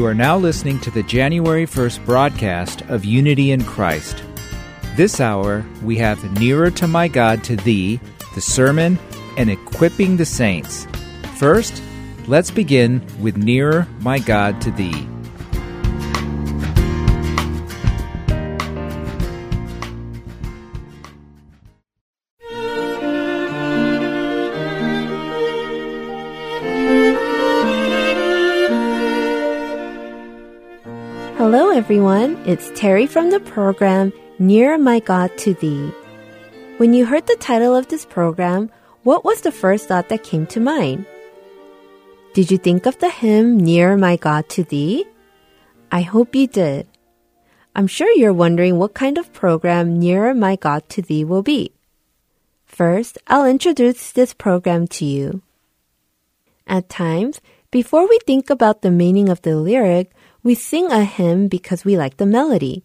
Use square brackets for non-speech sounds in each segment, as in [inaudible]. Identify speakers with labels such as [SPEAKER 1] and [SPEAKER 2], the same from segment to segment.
[SPEAKER 1] You are now listening to the January 1st broadcast of Unity in Christ. This hour, we have Nearer to My God to Thee, the sermon, and equipping the saints. First, let's begin with Nearer My God to Thee.
[SPEAKER 2] Everyone. It's Terry from the program Near My God to Thee. When you heard the title of this program, what was the first thought that came to mind? Did you think of the hymn Near My God to Thee? I hope you did. I'm sure you're wondering what kind of program Nearer My God to Thee will be. First, I'll introduce this program to you. At times, before we think about the meaning of the lyric, we sing a hymn because we like the melody.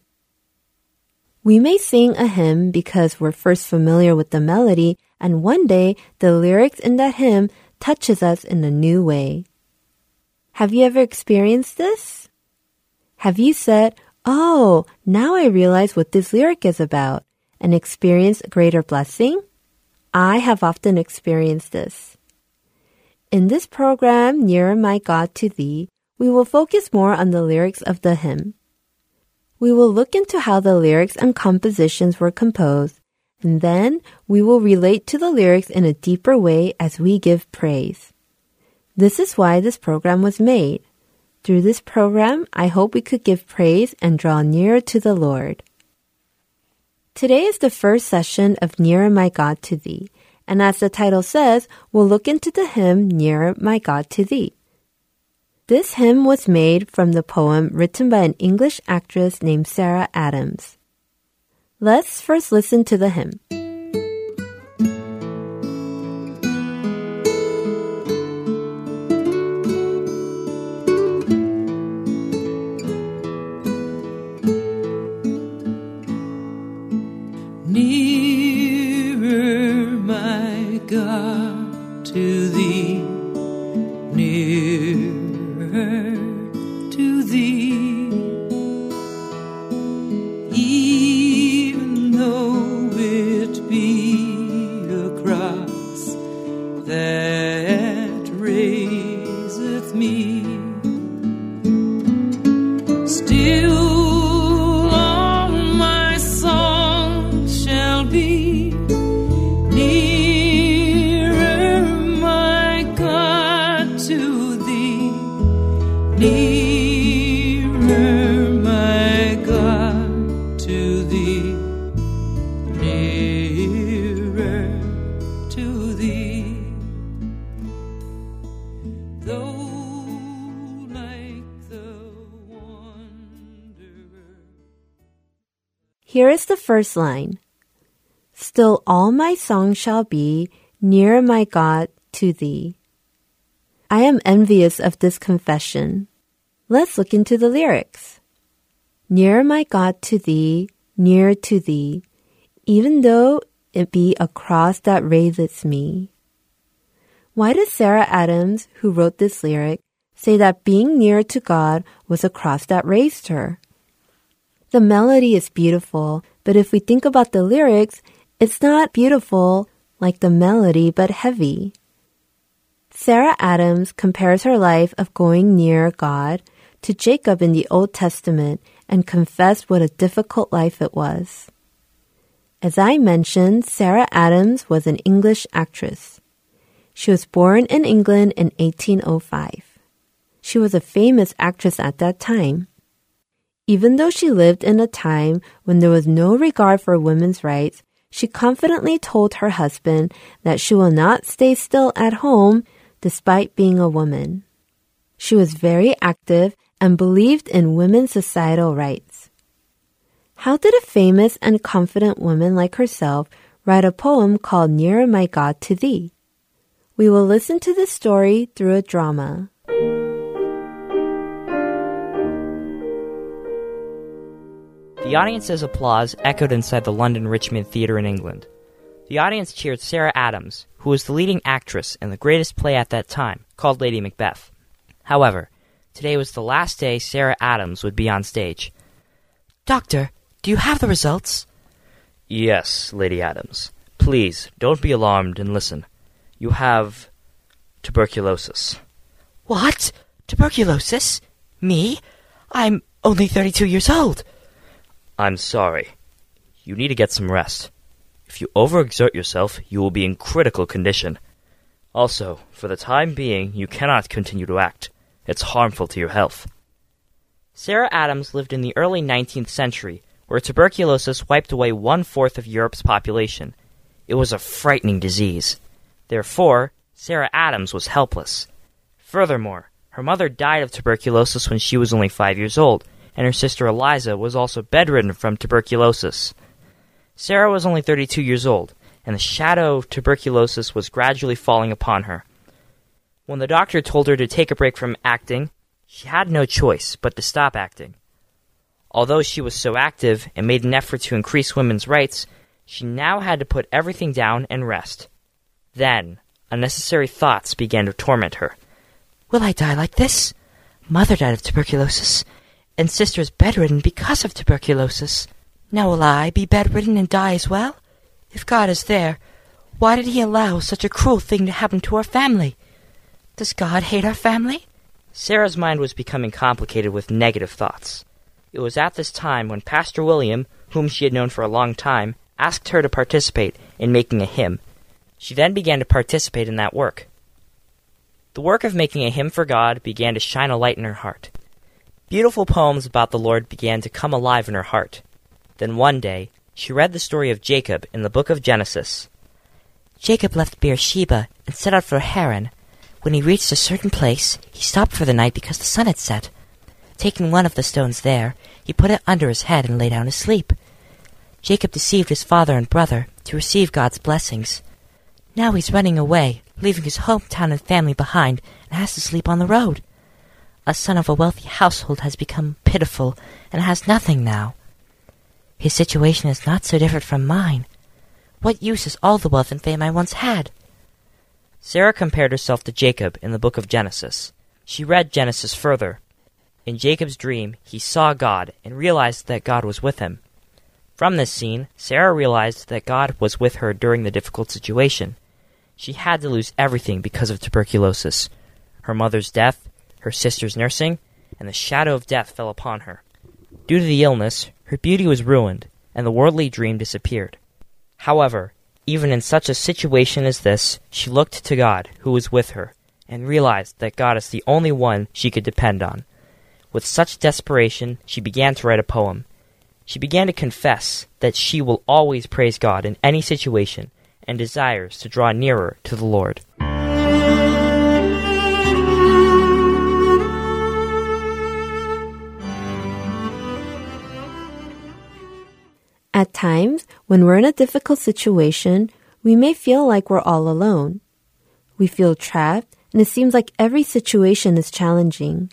[SPEAKER 2] We may sing a hymn because we're first familiar with the melody and one day the lyrics in that hymn touches us in a new way. Have you ever experienced this? Have you said, Oh, now I realize what this lyric is about and experienced a greater blessing? I have often experienced this. In this program, Nearer My God to Thee, we will focus more on the lyrics of the hymn. We will look into how the lyrics and compositions were composed, and then we will relate to the lyrics in a deeper way as we give praise. This is why this program was made. Through this program, I hope we could give praise and draw nearer to the Lord. Today is the first session of Nearer My God to Thee, and as the title says, we'll look into the hymn Nearer My God to Thee. This hymn was made from the poem written by an English actress named Sarah Adams. Let's first listen to the hymn. First line. Still all my song shall be near my God to thee. I am envious of this confession. Let's look into the lyrics. Near my God to thee, near to thee, even though it be a cross that raiseth me. Why does Sarah Adams, who wrote this lyric, say that being near to God was a cross that raised her? The melody is beautiful, but if we think about the lyrics, it's not beautiful like the melody, but heavy. Sarah Adams compares her life of going near God to Jacob in the Old Testament and confessed what a difficult life it was. As I mentioned, Sarah Adams was an English actress. She was born in England in 1805. She was a famous actress at that time. Even though she lived in a time when there was no regard for women's rights, she confidently told her husband that she will not stay still at home despite being a woman. She was very active and believed in women's societal rights. How did a famous and confident woman like herself write a poem called Nearer My God to Thee? We will listen to this story through a drama.
[SPEAKER 3] The audience's applause echoed inside the London Richmond Theatre in England. The audience cheered Sarah Adams, who was the leading actress in the greatest play at that time, called Lady Macbeth. However, Today was the last day Sarah Adams would be on stage.
[SPEAKER 4] Doctor, do you have the results?
[SPEAKER 3] Yes, Lady Adams. Please, don't be alarmed and listen. You have tuberculosis.
[SPEAKER 4] What? Tuberculosis? Me? I'm only 32 years old.
[SPEAKER 3] I'm sorry. You need to get some rest. If you overexert yourself, you will be in critical condition. Also, for the time being, you cannot continue to act. It's harmful to your health. Sarah Adams lived in the early 19th century, where tuberculosis wiped away one fourth of Europe's population. It was a frightening disease. Therefore, Sarah Adams was helpless. Furthermore, her mother died of tuberculosis when she was only five years old, and her sister Eliza was also bedridden from tuberculosis. Sarah was only 32 years old, and the shadow of tuberculosis was gradually falling upon her. When the doctor told her to take a break from acting, she had no choice but to stop acting. Although she was so active and made an effort to increase women's rights, she now had to put everything down and rest. Then, unnecessary thoughts began to torment her.
[SPEAKER 4] Will I die like this? Mother died of tuberculosis, and sister's bedridden because of tuberculosis. Now will I be bedridden and die as well? If God is there, why did he allow such a cruel thing to happen to our family? Does God hate our family?
[SPEAKER 3] Sarah's mind was becoming complicated with negative thoughts. It was at this time when Pastor William, whom she had known for a long time, asked her to participate in making a hymn. She then began to participate in that work. The work of making a hymn for God began to shine a light in her heart. Beautiful poems about the Lord began to come alive in her heart. Then one day, she read the story of Jacob in the book of Genesis.
[SPEAKER 4] Jacob left Beersheba and set out for Haran. When he reached a certain place, he stopped for the night because the sun had set. Taking one of the stones there, he put it under his head and lay down to sleep. Jacob deceived his father and brother to receive God's blessings. Now he's running away, leaving his hometown and family behind, and has to sleep on the road. A son of a wealthy household has become pitiful and has nothing now. His situation is not so different from mine. What use is all the wealth and fame I once had?
[SPEAKER 3] Sarah compared herself to Jacob in the book of Genesis. She read Genesis further. In Jacob's dream, he saw God and realized that God was with him. From this scene, Sarah realized that God was with her during the difficult situation. She had to lose everything because of tuberculosis her mother's death, her sister's nursing, and the shadow of death fell upon her. Due to the illness, her beauty was ruined, and the worldly dream disappeared. However, even in such a situation as this, she looked to God, who was with her, and realized that God is the only one she could depend on. With such desperation, she began to write a poem. She began to confess that she will always praise God in any situation and desires to draw nearer to the Lord.
[SPEAKER 2] At times, when we're in a difficult situation, we may feel like we're all alone. We feel trapped, and it seems like every situation is challenging.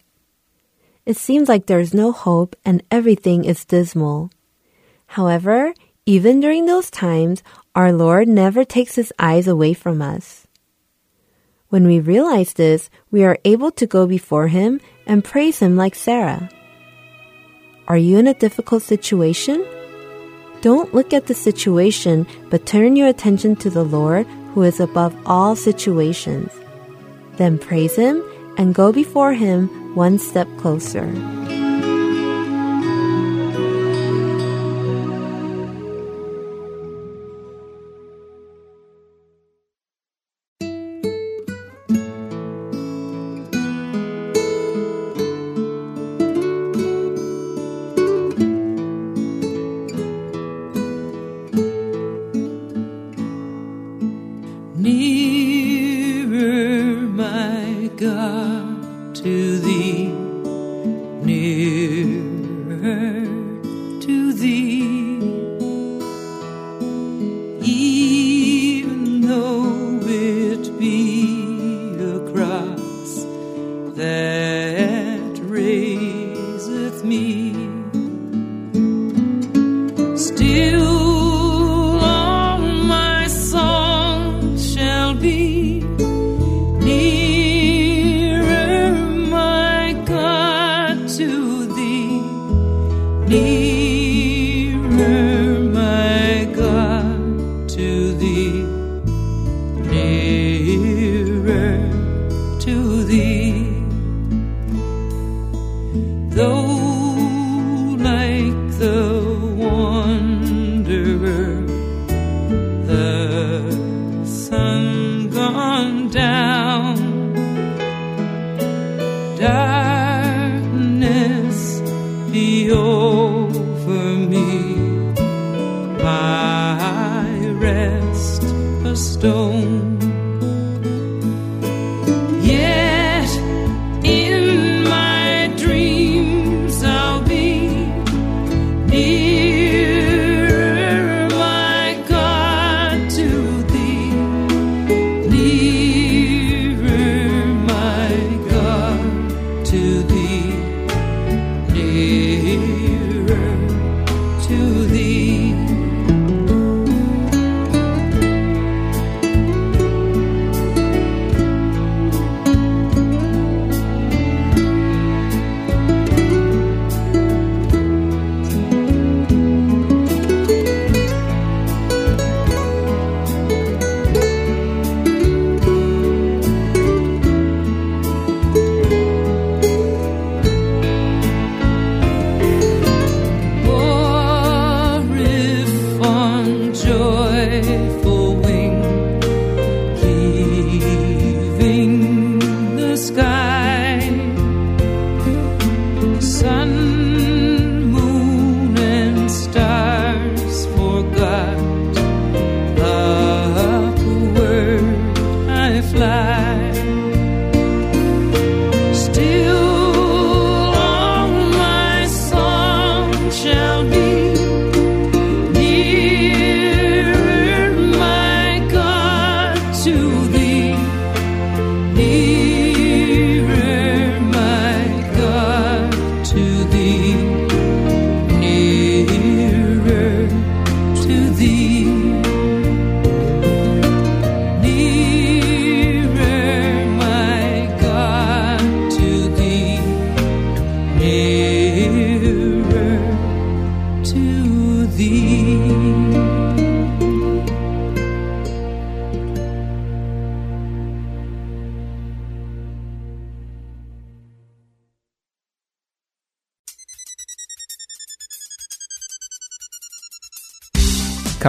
[SPEAKER 2] It seems like there's no hope and everything is dismal. However, even during those times, our Lord never takes his eyes away from us. When we realize this, we are able to go before him and praise him like Sarah. Are you in a difficult situation? Don't look at the situation, but turn your attention to the Lord who is above all situations. Then praise him and go before him one step closer.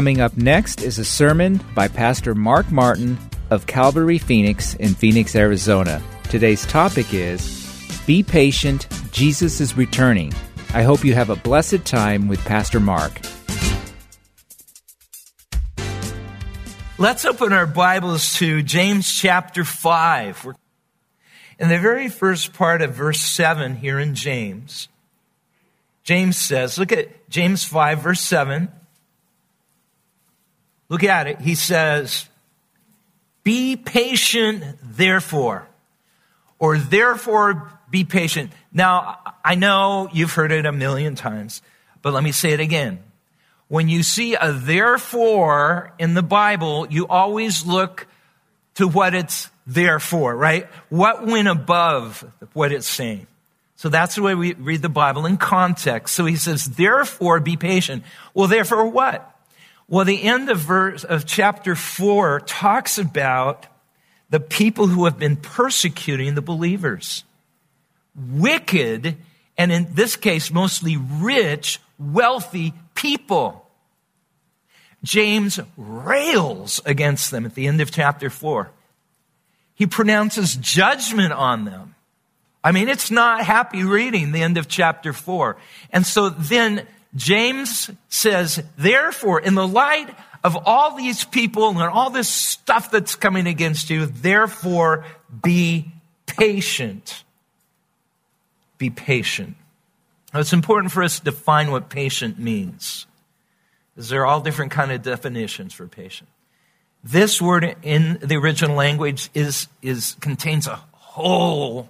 [SPEAKER 1] Coming up next is a sermon by Pastor Mark Martin of Calvary Phoenix in Phoenix, Arizona. Today's topic is Be Patient, Jesus is Returning. I hope you have a blessed time with Pastor Mark.
[SPEAKER 5] Let's open our Bibles to James chapter 5. We're in the very first part of verse 7 here in James. James says, look at James 5, verse 7. Look at it. He says, Be patient, therefore, or therefore be patient. Now, I know you've heard it a million times, but let me say it again. When you see a therefore in the Bible, you always look to what it's there for, right? What went above what it's saying. So that's the way we read the Bible in context. So he says, therefore be patient. Well, therefore what? Well, the end of verse of chapter four talks about the people who have been persecuting the believers. Wicked, and in this case, mostly rich, wealthy people. James rails against them at the end of chapter four. He pronounces judgment on them. I mean, it's not happy reading the end of chapter four. And so then James says, therefore, in the light of all these people and all this stuff that's coming against you, therefore be patient. Be patient. Now, it's important for us to define what patient means. Because there are all different kind of definitions for patient. This word in the original language is, is contains a whole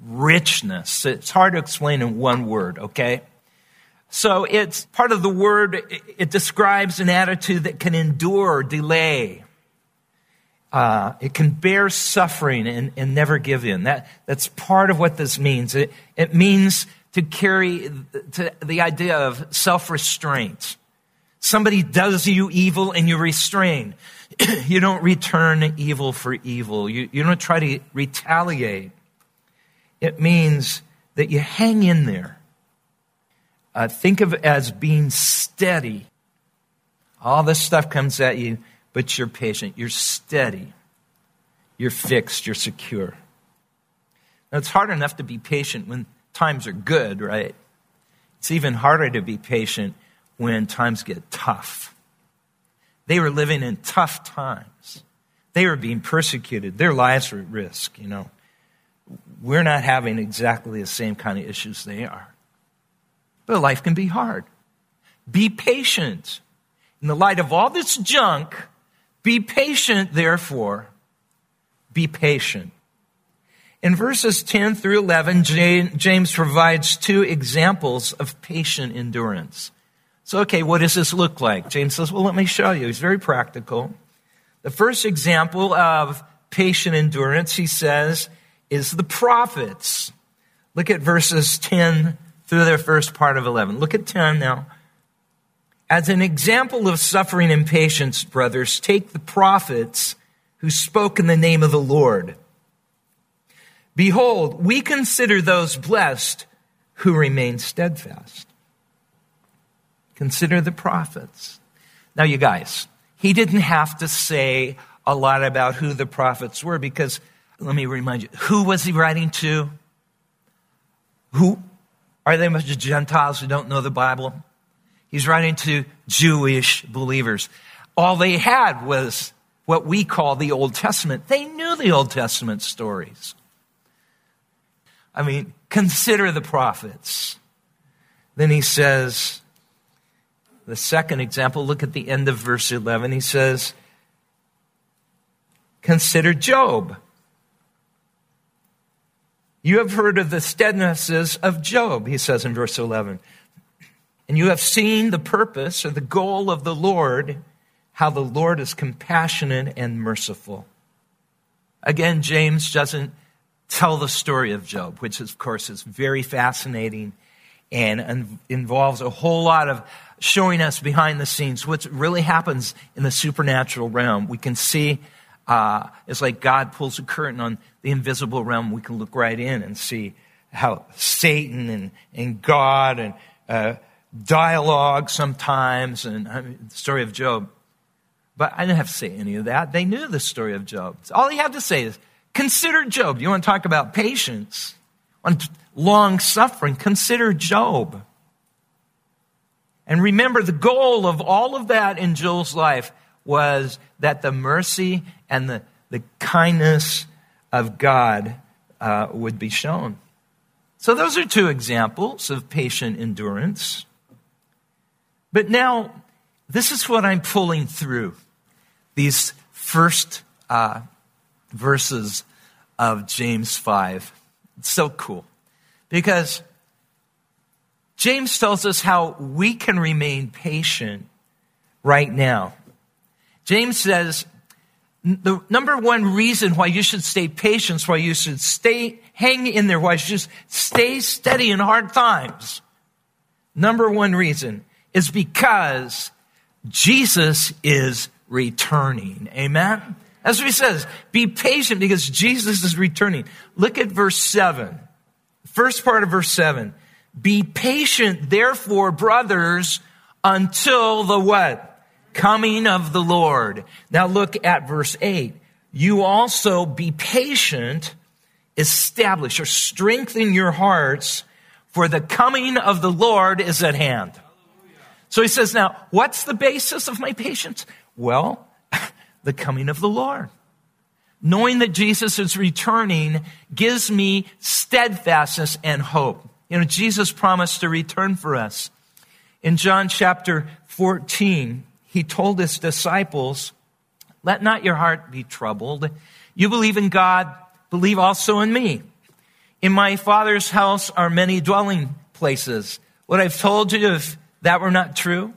[SPEAKER 5] richness. It's hard to explain in one word, okay? So it's part of the word, it, describes an attitude that can endure delay. Uh, it can bear suffering and, and never give in. That, that's part of what this means. It, it means to carry to the idea of self restraint. Somebody does you evil and you restrain. [clears throat] you don't return evil for evil. You, you don't try to retaliate. It means that you hang in there. Uh, think of it as being steady. All this stuff comes at you, but you're patient. You're steady. You're fixed. You're secure. Now, it's hard enough to be patient when times are good, right? It's even harder to be patient when times get tough. They were living in tough times. They were being persecuted. Their lives were at risk, you know. We're not having exactly the same kind of issues they are. But life can be hard. Be patient. In the light of all this junk, be patient, therefore. Be patient. In verses 10 through 11, James provides two examples of patient endurance. So, okay, what does this look like? James says, well, let me show you. He's very practical. The first example of patient endurance, he says, is the prophets. Look at verses 10 through their first part of 11. Look at 10 now. As an example of suffering and patience, brothers, take the prophets who spoke in the name of the Lord. Behold, we consider those blessed who remain steadfast. Consider the prophets. Now, you guys, he didn't have to say a lot about who the prophets were because, let me remind you, who was he writing to? Who? Are they much Gentiles who don't know the Bible? He's writing to Jewish believers. All they had was what we call the Old Testament. They knew the Old Testament stories. I mean, consider the prophets. Then he says, the second example, look at the end of verse 11. He says, Consider Job. You have heard of the steadfastness of Job, he says in verse 11. And you have seen the purpose or the goal of the Lord, how the Lord is compassionate and merciful. Again, James doesn't tell the story of Job, which of course is very fascinating and involves a whole lot of showing us behind the scenes what really happens in the supernatural realm. We can see uh, it's like God pulls a curtain on the invisible realm. We can look right in and see how Satan and, and God and uh, dialogue sometimes, and I mean, the story of Job. But I didn't have to say any of that. They knew the story of Job. All he had to say is, consider Job. You want to talk about patience, on long suffering, consider Job. And remember, the goal of all of that in Job's life was that the mercy and the, the kindness of God uh, would be shown. So, those are two examples of patient endurance. But now, this is what I'm pulling through these first uh, verses of James 5. It's so cool because James tells us how we can remain patient right now. James says the number one reason why you should stay patient, why you should stay, hang in there, why you should just stay steady in hard times. Number one reason is because Jesus is returning. Amen? That's what he says. Be patient because Jesus is returning. Look at verse 7. First part of verse 7. Be patient, therefore, brothers, until the what? Coming of the Lord. Now look at verse 8. You also be patient, establish or strengthen your hearts, for the coming of the Lord is at hand. So he says, now, what's the basis of my patience? Well, [laughs] the coming of the Lord. Knowing that Jesus is returning gives me steadfastness and hope. You know, Jesus promised to return for us. In John chapter 14, he told his disciples, Let not your heart be troubled. You believe in God, believe also in me. In my Father's house are many dwelling places. What I've told you, if that were not true?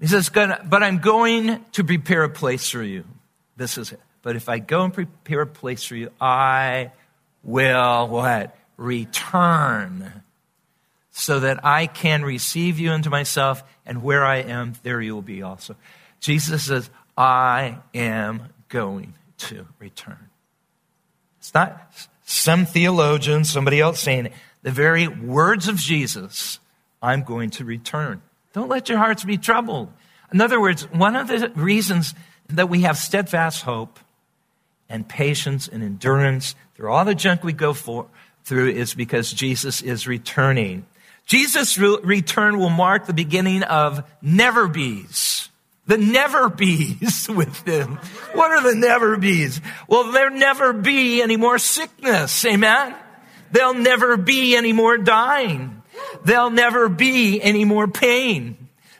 [SPEAKER 5] He says, But I'm going to prepare a place for you. This is it. But if I go and prepare a place for you, I will what? Return so that I can receive you into myself, and where I am, there you will be also. Jesus says, I am going to return. It's not some theologian, somebody else saying it. The very words of Jesus I'm going to return. Don't let your hearts be troubled. In other words, one of the reasons that we have steadfast hope and patience and endurance through all the junk we go for, through is because Jesus is returning. Jesus' re- return will mark the beginning of never be's. The never bees [laughs] with them. What are the never bees? Well, there'll never be any more sickness. Amen. There'll never be any more dying. There'll never be any more pain.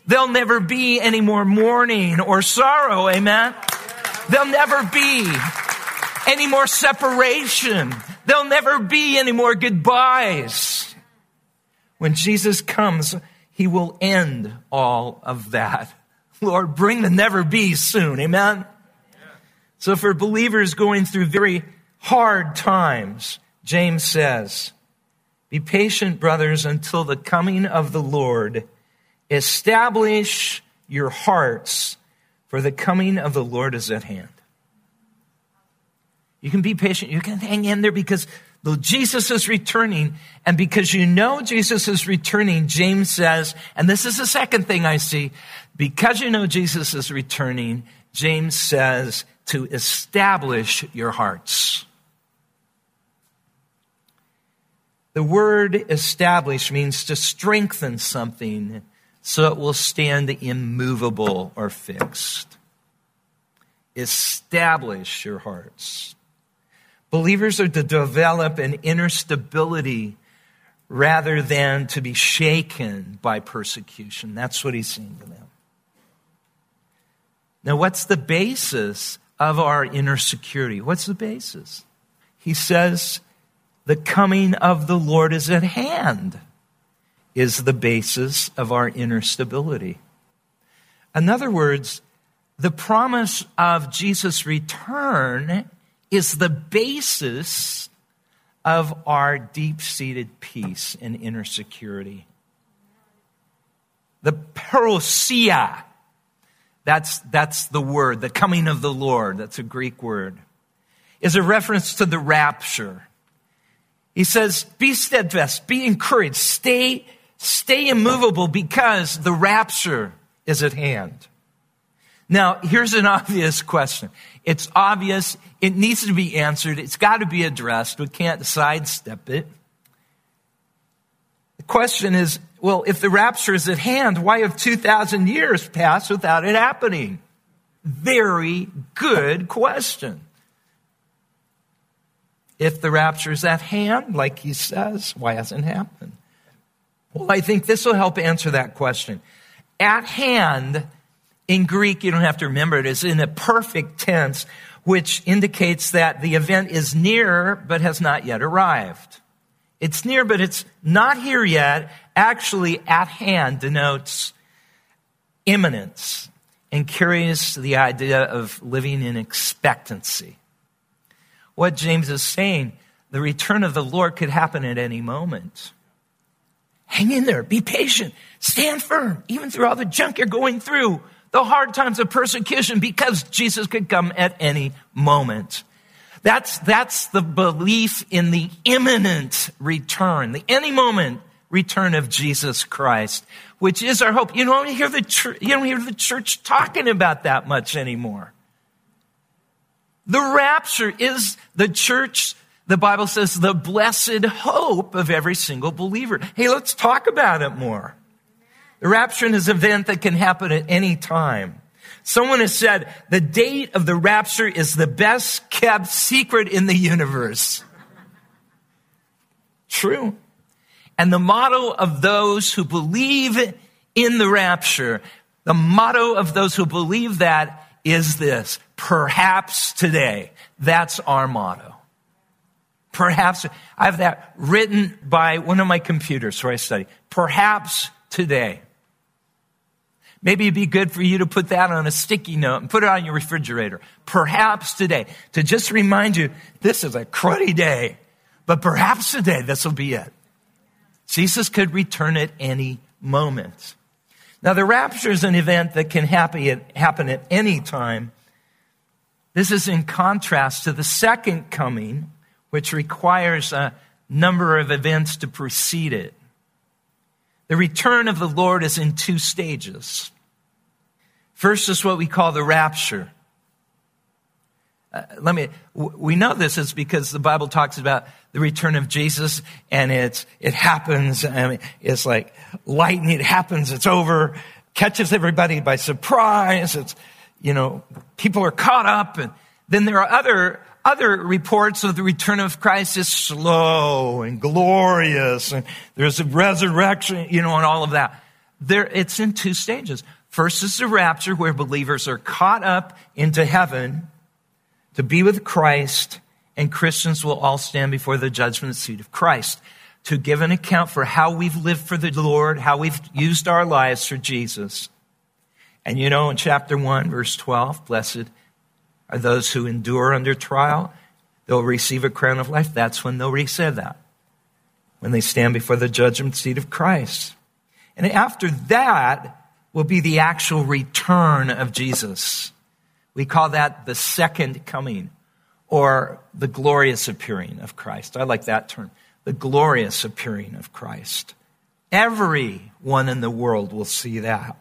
[SPEAKER 5] There'll never be any more mourning or sorrow. Amen. There'll never be any more separation. There'll never be any more goodbyes. When Jesus comes, he will end all of that. [laughs] Lord, bring the never be soon. Amen. So for believers going through very hard times, James says, be patient, brothers, until the coming of the Lord. Establish your hearts, for the coming of the Lord is at hand. You can be patient. You can hang in there because Jesus is returning. And because you know Jesus is returning, James says, and this is the second thing I see, because you know Jesus is returning, James says to establish your hearts. The word establish means to strengthen something so it will stand immovable or fixed. Establish your hearts. Believers are to develop an inner stability rather than to be shaken by persecution. That's what he's saying to them. Now, what's the basis of our inner security? What's the basis? He says, the coming of the Lord is at hand, is the basis of our inner stability. In other words, the promise of Jesus' return is the basis of our deep seated peace and inner security. The parousia, that's, that's the word, the coming of the Lord, that's a Greek word, is a reference to the rapture. He says, be steadfast, be encouraged, stay, stay immovable because the rapture is at hand. Now, here's an [laughs] obvious question. It's obvious. It needs to be answered. It's got to be addressed. We can't sidestep it. The question is, well, if the rapture is at hand, why have 2,000 years passed without it happening? Very good question. If the rapture is at hand, like he says, why hasn't it happened? Well, I think this will help answer that question. At hand in Greek, you don't have to remember it. it, is in a perfect tense, which indicates that the event is near but has not yet arrived. It's near, but it's not here yet. Actually, at hand denotes imminence and carries the idea of living in expectancy. What James is saying, the return of the Lord could happen at any moment. Hang in there, be patient, stand firm, even through all the junk you're going through the hard times of persecution because Jesus could come at any moment. That's, that's the belief in the imminent return, the any moment return of Jesus Christ, which is our hope. You don't hear the you don't hear the church talking about that much anymore. The rapture is the church, the Bible says, the blessed hope of every single believer. Hey, let's talk about it more. The rapture is an event that can happen at any time. Someone has said the date of the rapture is the best kept secret in the universe. True. And the motto of those who believe in the rapture, the motto of those who believe that is this perhaps today. That's our motto. Perhaps, I have that written by one of my computers where I study. Perhaps today. Maybe it'd be good for you to put that on a sticky note and put it on your refrigerator. Perhaps today, to just remind you, this is a cruddy day, but perhaps today this will be it. Jesus could return at any moment. Now, the rapture is an event that can happen at, any time. This is in contrast to the second coming, which requires a number of events to precede it. The return of the Lord is in two stages. First is what we call the rapture. Uh, let me, we know this is because the Bible talks about the return of Jesus and it's, it happens. I mean, it's like lightning. It happens. It's over. catches everybody by surprise. It's, you know, people are caught up. And then there are other, other reports of the return of Christ is slow and glorious. And there's a resurrection, you know, and all of that. There, it's in two stages. First is the rapture where believers are caught up into heaven to be with Christ and Christians will all stand before the judgment seat of Christ to give an account for how we've lived for the Lord, how we've used our lives for Jesus. And you know, in chapter 1, verse 12, blessed are those who endure under trial. They'll receive a crown of life. That's when they'll receive that, when they stand before the judgment seat of Christ. And after that will be the actual return of Jesus. We call that the second coming or the glorious appearing of Christ. I like that term. The glorious appearing of Christ. Everyone in the world will see that.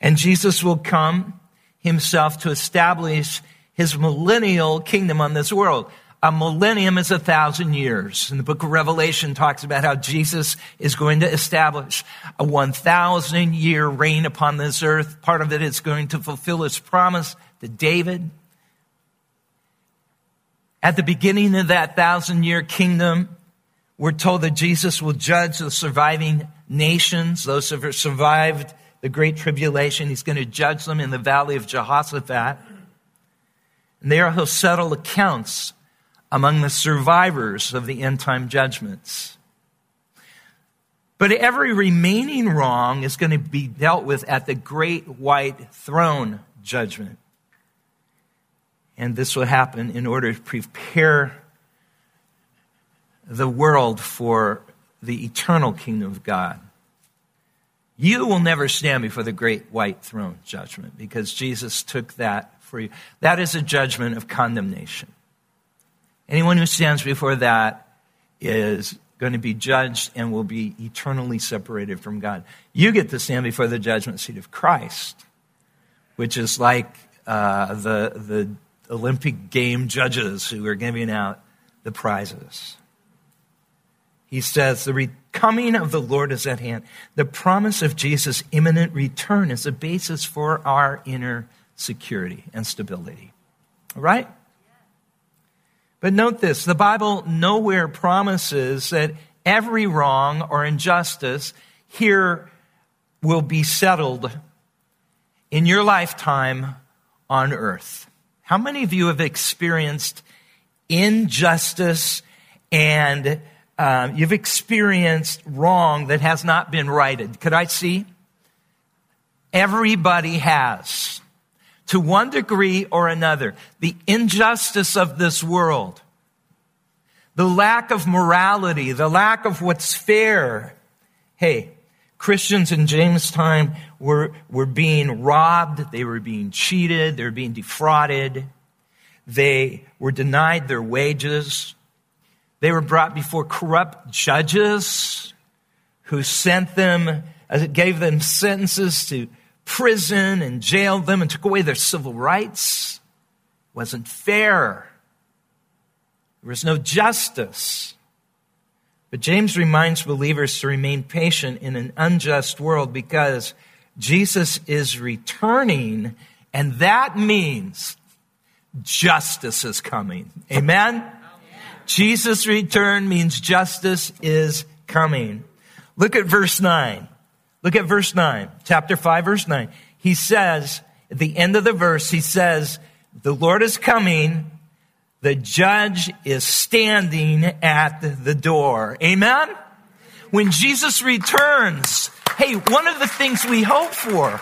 [SPEAKER 5] And Jesus will come himself to establish his millennial kingdom on this world. A millennium is a thousand years. And the book of Revelation talks about how Jesus is going to establish a 1,000 year reign upon this earth. Part of it is going to fulfill his promise to David at the beginning of that thousand year kingdom, we're told that Jesus will judge the surviving nations, those who have survived the Great Tribulation. He's going to judge them in the valley of Jehoshaphat. And there he'll settle accounts among the survivors of the end time judgments. But every remaining wrong is going to be dealt with at the great white throne judgment. And this will happen in order to prepare the world for the eternal kingdom of God. You will never stand before the great white throne judgment because Jesus took that for you. That is a judgment of condemnation. Anyone who stands before that is going to be judged and will be eternally separated from God. You get to stand before the judgment seat of Christ, which is like uh, the, the Olympic game judges who are giving out the prizes. He says, The coming of the Lord is at hand. The promise of Jesus' imminent return is the basis for our inner security and stability. Right? But note this the Bible nowhere promises that every wrong or injustice here will be settled in your lifetime on earth. How many of you have experienced injustice and um, you've experienced wrong that has not been righted? Could I see? Everybody has. To one degree or another. The injustice of this world, the lack of morality, the lack of what's fair. Hey, Christians in James' time were, were being robbed, they were being cheated, they were being defrauded, they were denied their wages, they were brought before corrupt judges who sent them, gave them sentences to prison and jailed them and took away their civil rights. It wasn't fair. There was no justice. But James reminds believers to remain patient in an unjust world because Jesus is returning, and that means justice is coming. Amen? Jesus' return means justice is coming. Look at verse 9. Look at verse 9, chapter 5, verse 9. He says, at the end of the verse, he says, The Lord is coming the judge is standing at the door. Amen? When Jesus returns, hey, one of the things we hope for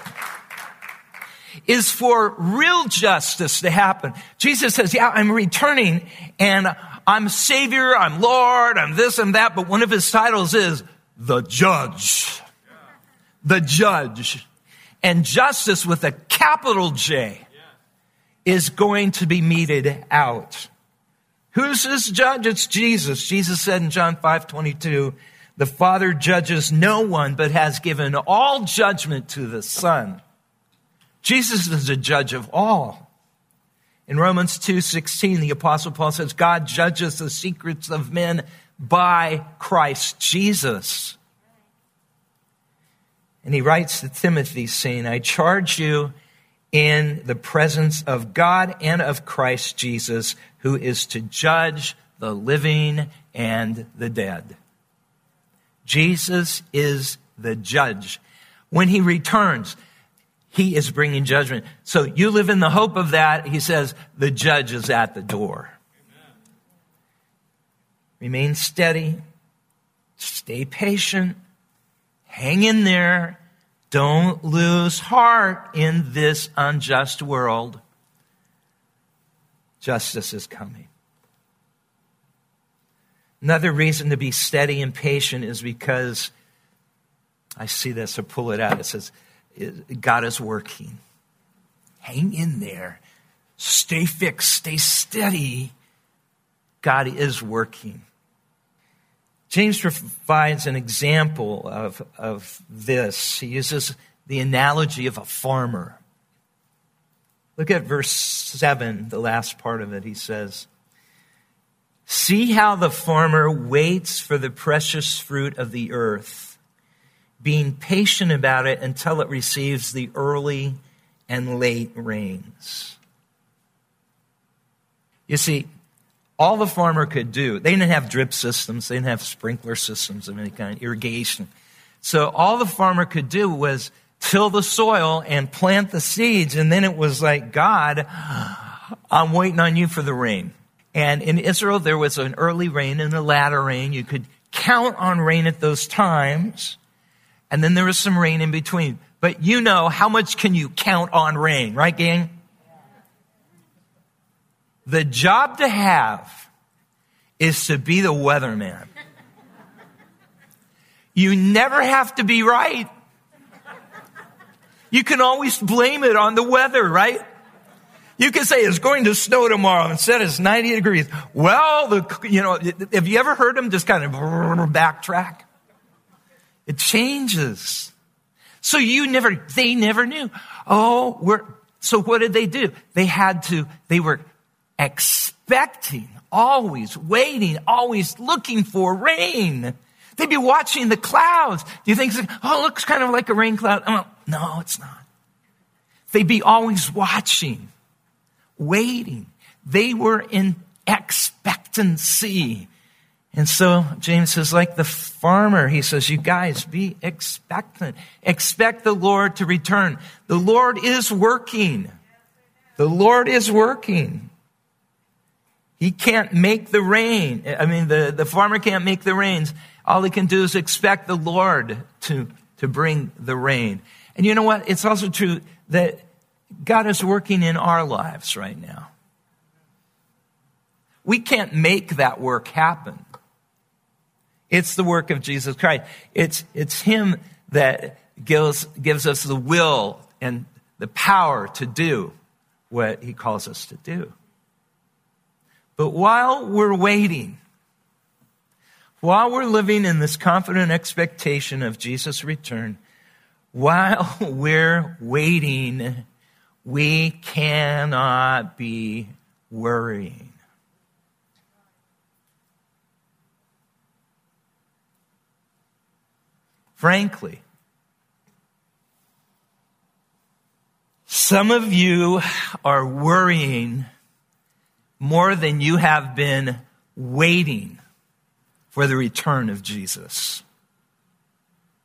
[SPEAKER 5] is for real justice to happen. Jesus says, yeah, I'm returning and I'm Savior, I'm Lord, I'm this and that, but one of his titles is the judge. The judge. And justice with a capital J is going to be meted out. Who's this judge? It's Jesus. Jesus said in John 5 22, the Father judges no one, but has given all judgment to the Son. Jesus is the judge of all. In Romans 2:16, the apostle Paul says, God judges the secrets of men by Christ Jesus. And he writes to Timothy, saying, I charge you in the presence of God and of Christ Jesus, who is to judge the living and the dead. Jesus is the judge. When he returns, he is bringing judgment. So you live in the hope of that. He says, the judge is at the door. Remain steady. Stay patient. Hang in there. Don't lose heart in this unjust world. Justice is coming. Another reason to be steady and patient is because I see this, I pull it out. It says, God is working. Hang in there. Stay fixed. Stay steady. God is working. James provides an example of, of this. He uses the analogy of a farmer. Look at verse 7, the last part of it. He says, See how the farmer waits for the precious fruit of the earth, being patient about it until it receives the early and late rains. You see, all the farmer could do, they didn't have drip systems, they didn't have sprinkler systems of any kind, irrigation. So all the farmer could do was till the soil and plant the seeds, and then it was like, God, I'm waiting on you for the rain. And in Israel, there was an early rain and a latter rain. You could count on rain at those times, and then there was some rain in between. But you know, how much can you count on rain, right, gang? The job to have is to be the weatherman. You never have to be right. You can always blame it on the weather, right? You can say it's going to snow tomorrow. Instead, it's 90 degrees. Well, the, you know, have you ever heard them just kind of backtrack? It changes. So you never, they never knew. Oh, we're, so what did they do? They had to, they were expecting, always waiting, always looking for rain. They'd be watching the clouds. Do you think, oh, it looks kind of like a rain cloud? Oh, no, it's not. They'd be always watching, waiting. They were in expectancy. And so James says, like the farmer, he says, you guys be expectant. Expect the Lord to return. The Lord is working. The Lord is working. He can't make the rain. I mean, the, the farmer can't make the rains. All he can do is expect the Lord to, to bring the rain. And you know what? It's also true that God is working in our lives right now. We can't make that work happen. It's the work of Jesus Christ. It's, it's Him that gives, gives us the will and the power to do what He calls us to do. But while we're waiting, while we're living in this confident expectation of Jesus' return, while [laughs] we're waiting, we cannot be worrying. Frankly, some of you are worrying more than you have been waiting for the return of Jesus.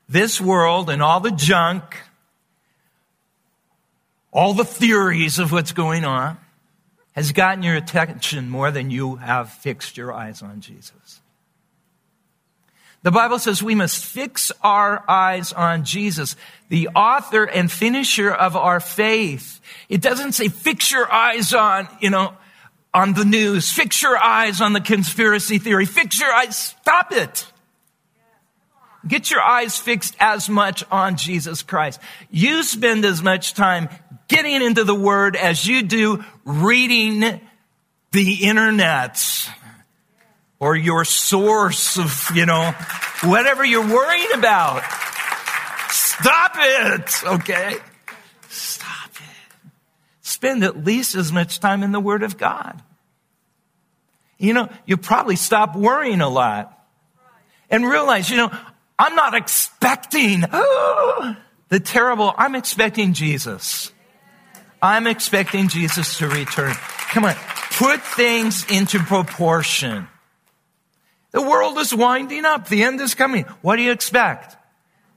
[SPEAKER 5] This world and all the junk, all the theories of what's going on, has gotten your attention more than you have fixed your eyes on Jesus. The Bible says we must fix our eyes on Jesus, the author and finisher of our faith. It doesn't say fix your eyes on, you know, on the news. Fix your eyes on the conspiracy theory. Fix your eyes. Stop it. Get your eyes fixed as much on Jesus Christ. You spend as much time getting into the Word as you do reading the internet or your source of, you know, whatever you're worrying about. Stop it, okay? Stop it. Spend at least as much time in the Word of God. You know, you probably stop worrying a lot and realize, you know, I'm not expecting, oh, the terrible, I'm expecting Jesus. I'm expecting Jesus to return. Come on, put things into proportion. The world is winding up. The end is coming. What do you expect?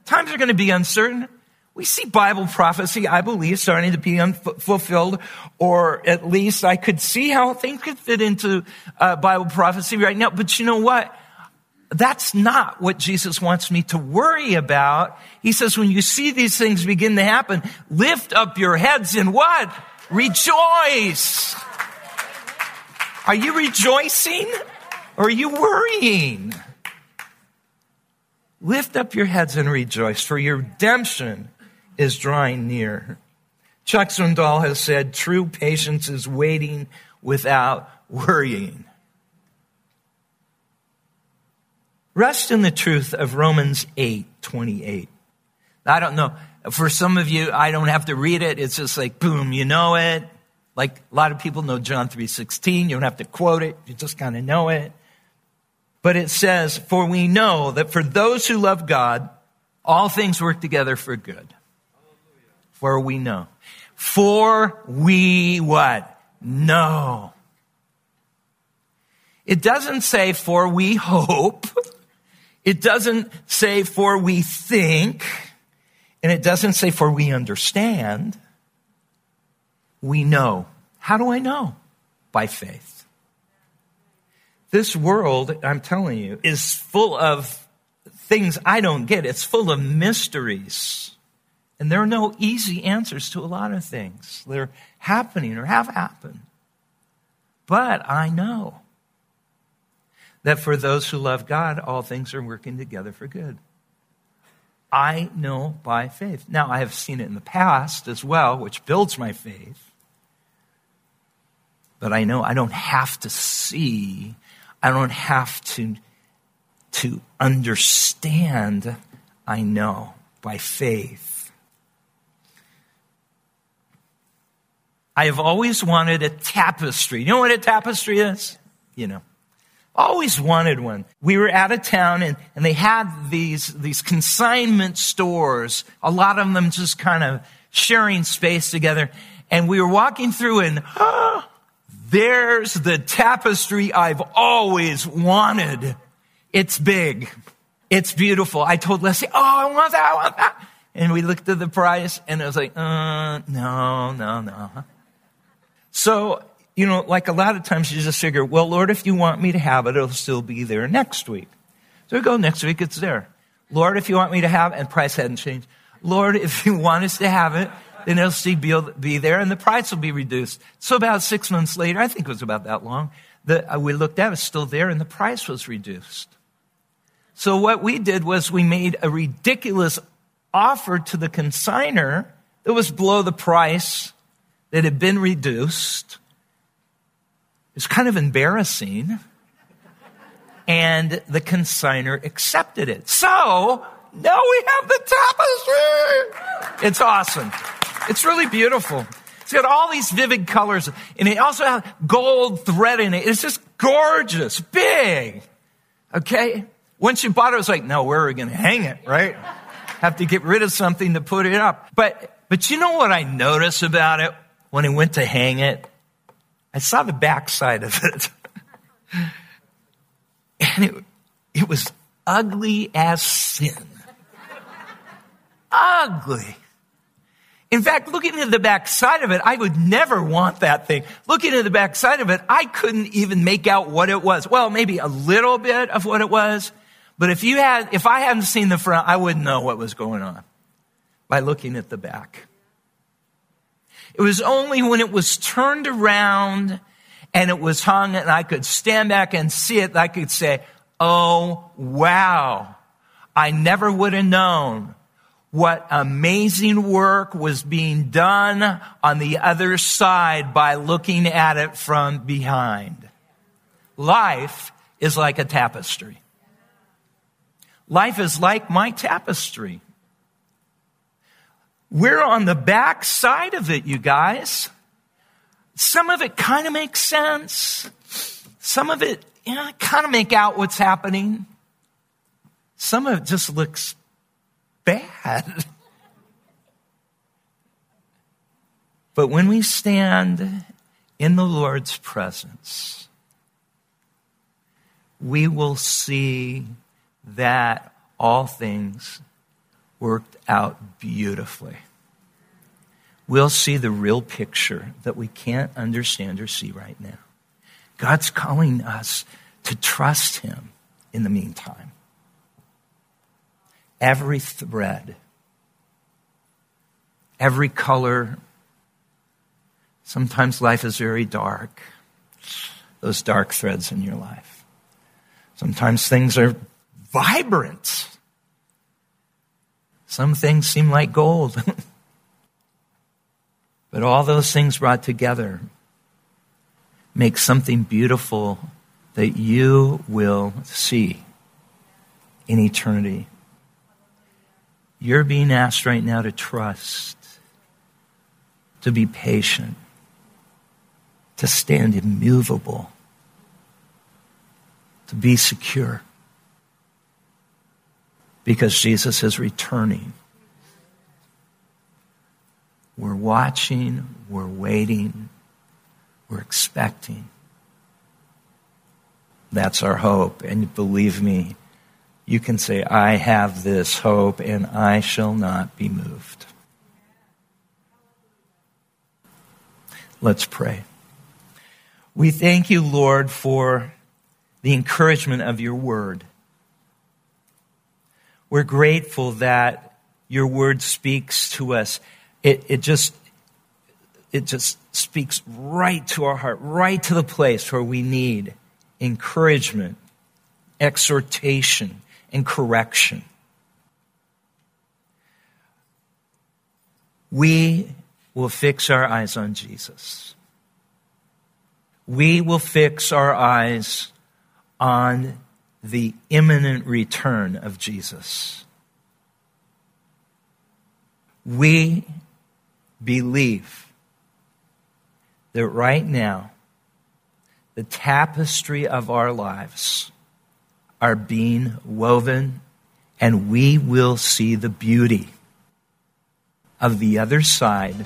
[SPEAKER 5] Times are going to be uncertain. We see Bible prophecy, I believe, starting to be unfulfilled, or at least I could see how things could fit into uh, Bible prophecy right now. But you know what? That's not what Jesus wants me to worry about. He says, when you see these things begin to happen, lift up your heads and what? Rejoice. Are you rejoicing are you worrying? Lift up your heads and rejoice, for your redemption is drawing near. Chuck Swindoll has said, true patience is waiting without worrying. Rest in the truth of Romans 8 28. I don't know. For some of you, I don't have to read it. It's just like, boom, you know it. Like a lot of people know John 3.16. You don't have to quote it. You just kind of know it. But it says, for we know that for those who love God, all things work together for good. For we know. For we what? Know. It doesn't say for we hope. It doesn't say for we think, and it doesn't say for we understand. We know. How do I know? By faith. This world, I'm telling you, is full of things I don't get. It's full of mysteries. And there are no easy answers to a lot of things. They're happening or have happened. But I know that for those who love God, all things are working together for good. I know by faith. Now, I have seen it in the past as well, which builds my faith. But I know I don't have to see, I don't have to, to understand. I know by faith. I have always wanted a tapestry. You know what a tapestry is? You know. Always wanted one. We were out of town and, and they had these, these consignment stores, a lot of them just kind of sharing space together. And we were walking through and, oh, [gasps] there's the tapestry I've always wanted. It's big. It's beautiful. I told Leslie, oh, I want that, I want that. And we looked at the price and it was like, uh, no, no, no. So you know, like a lot of times you just figure, well, Lord, if you want me to have it, it'll still be there next week. So we go next week, it's there. Lord, if you want me to have, it, and price hadn't changed. Lord, if you want us to have it, then it'll still be, there and the price will be reduced. So about six months later, I think it was about that long, the, uh, we looked at it, it's still there and the price was reduced. So what we did was we made a ridiculous offer to the consigner that was below the price that had been reduced. It's kind of embarrassing. And the consigner accepted it. So, now we have the tapestry. It's awesome. It's really beautiful. It's got all these vivid colors, and it also has gold thread in it. It's just gorgeous, big. Okay? Once you bought it, it was like, no, where are we going to hang it, right? Have to get rid of something to put it up. But, but you know what I noticed about it when I went to hang it? I saw the backside of it. [laughs] and it, it was ugly as sin. ugly. In fact, looking at the backside of it, I would never want that thing. Looking at the backside of it, I couldn't even make out what it was. Well, maybe a little bit of what it was, but if you had, if I hadn't seen the front, I wouldn't know what was going on by looking at the back. It was only when it was turned around and it was hung and I could stand back and see it, that I could say, Oh, wow. I never would have known what amazing work was being done on the other side by looking at it from behind. Life is like a tapestry. Life is like my tapestry. We're on the back side of it, you guys. Some of it kind of makes sense. Some of it, you know, kind of make out what's happening. Some of it just looks bad. But when we stand in the Lord's presence, we will see that all things worked out beautifully. We'll see the real picture that we can't understand or see right now. God's calling us to trust Him in the meantime. Every thread, every color, sometimes life is very dark, those dark threads in your life. Sometimes things are vibrant. Some things seem like gold. [laughs] but all those things brought together make something beautiful that you will see in eternity. You're being asked right now to trust, to be patient, to stand immovable, to be secure. Because Jesus is returning. We're watching, we're waiting, we're expecting. That's our hope. And believe me, you can say, I have this hope and I shall not be moved. Let's pray. We thank you, Lord, for the encouragement of your word. We're grateful that your word speaks to us. It, it just it just speaks right to our heart, right to the place where we need encouragement, exhortation, and correction. We will fix our eyes on Jesus. We will fix our eyes on the imminent return of Jesus. We believe that right now, the tapestry of our lives are being woven, and we will see the beauty of the other side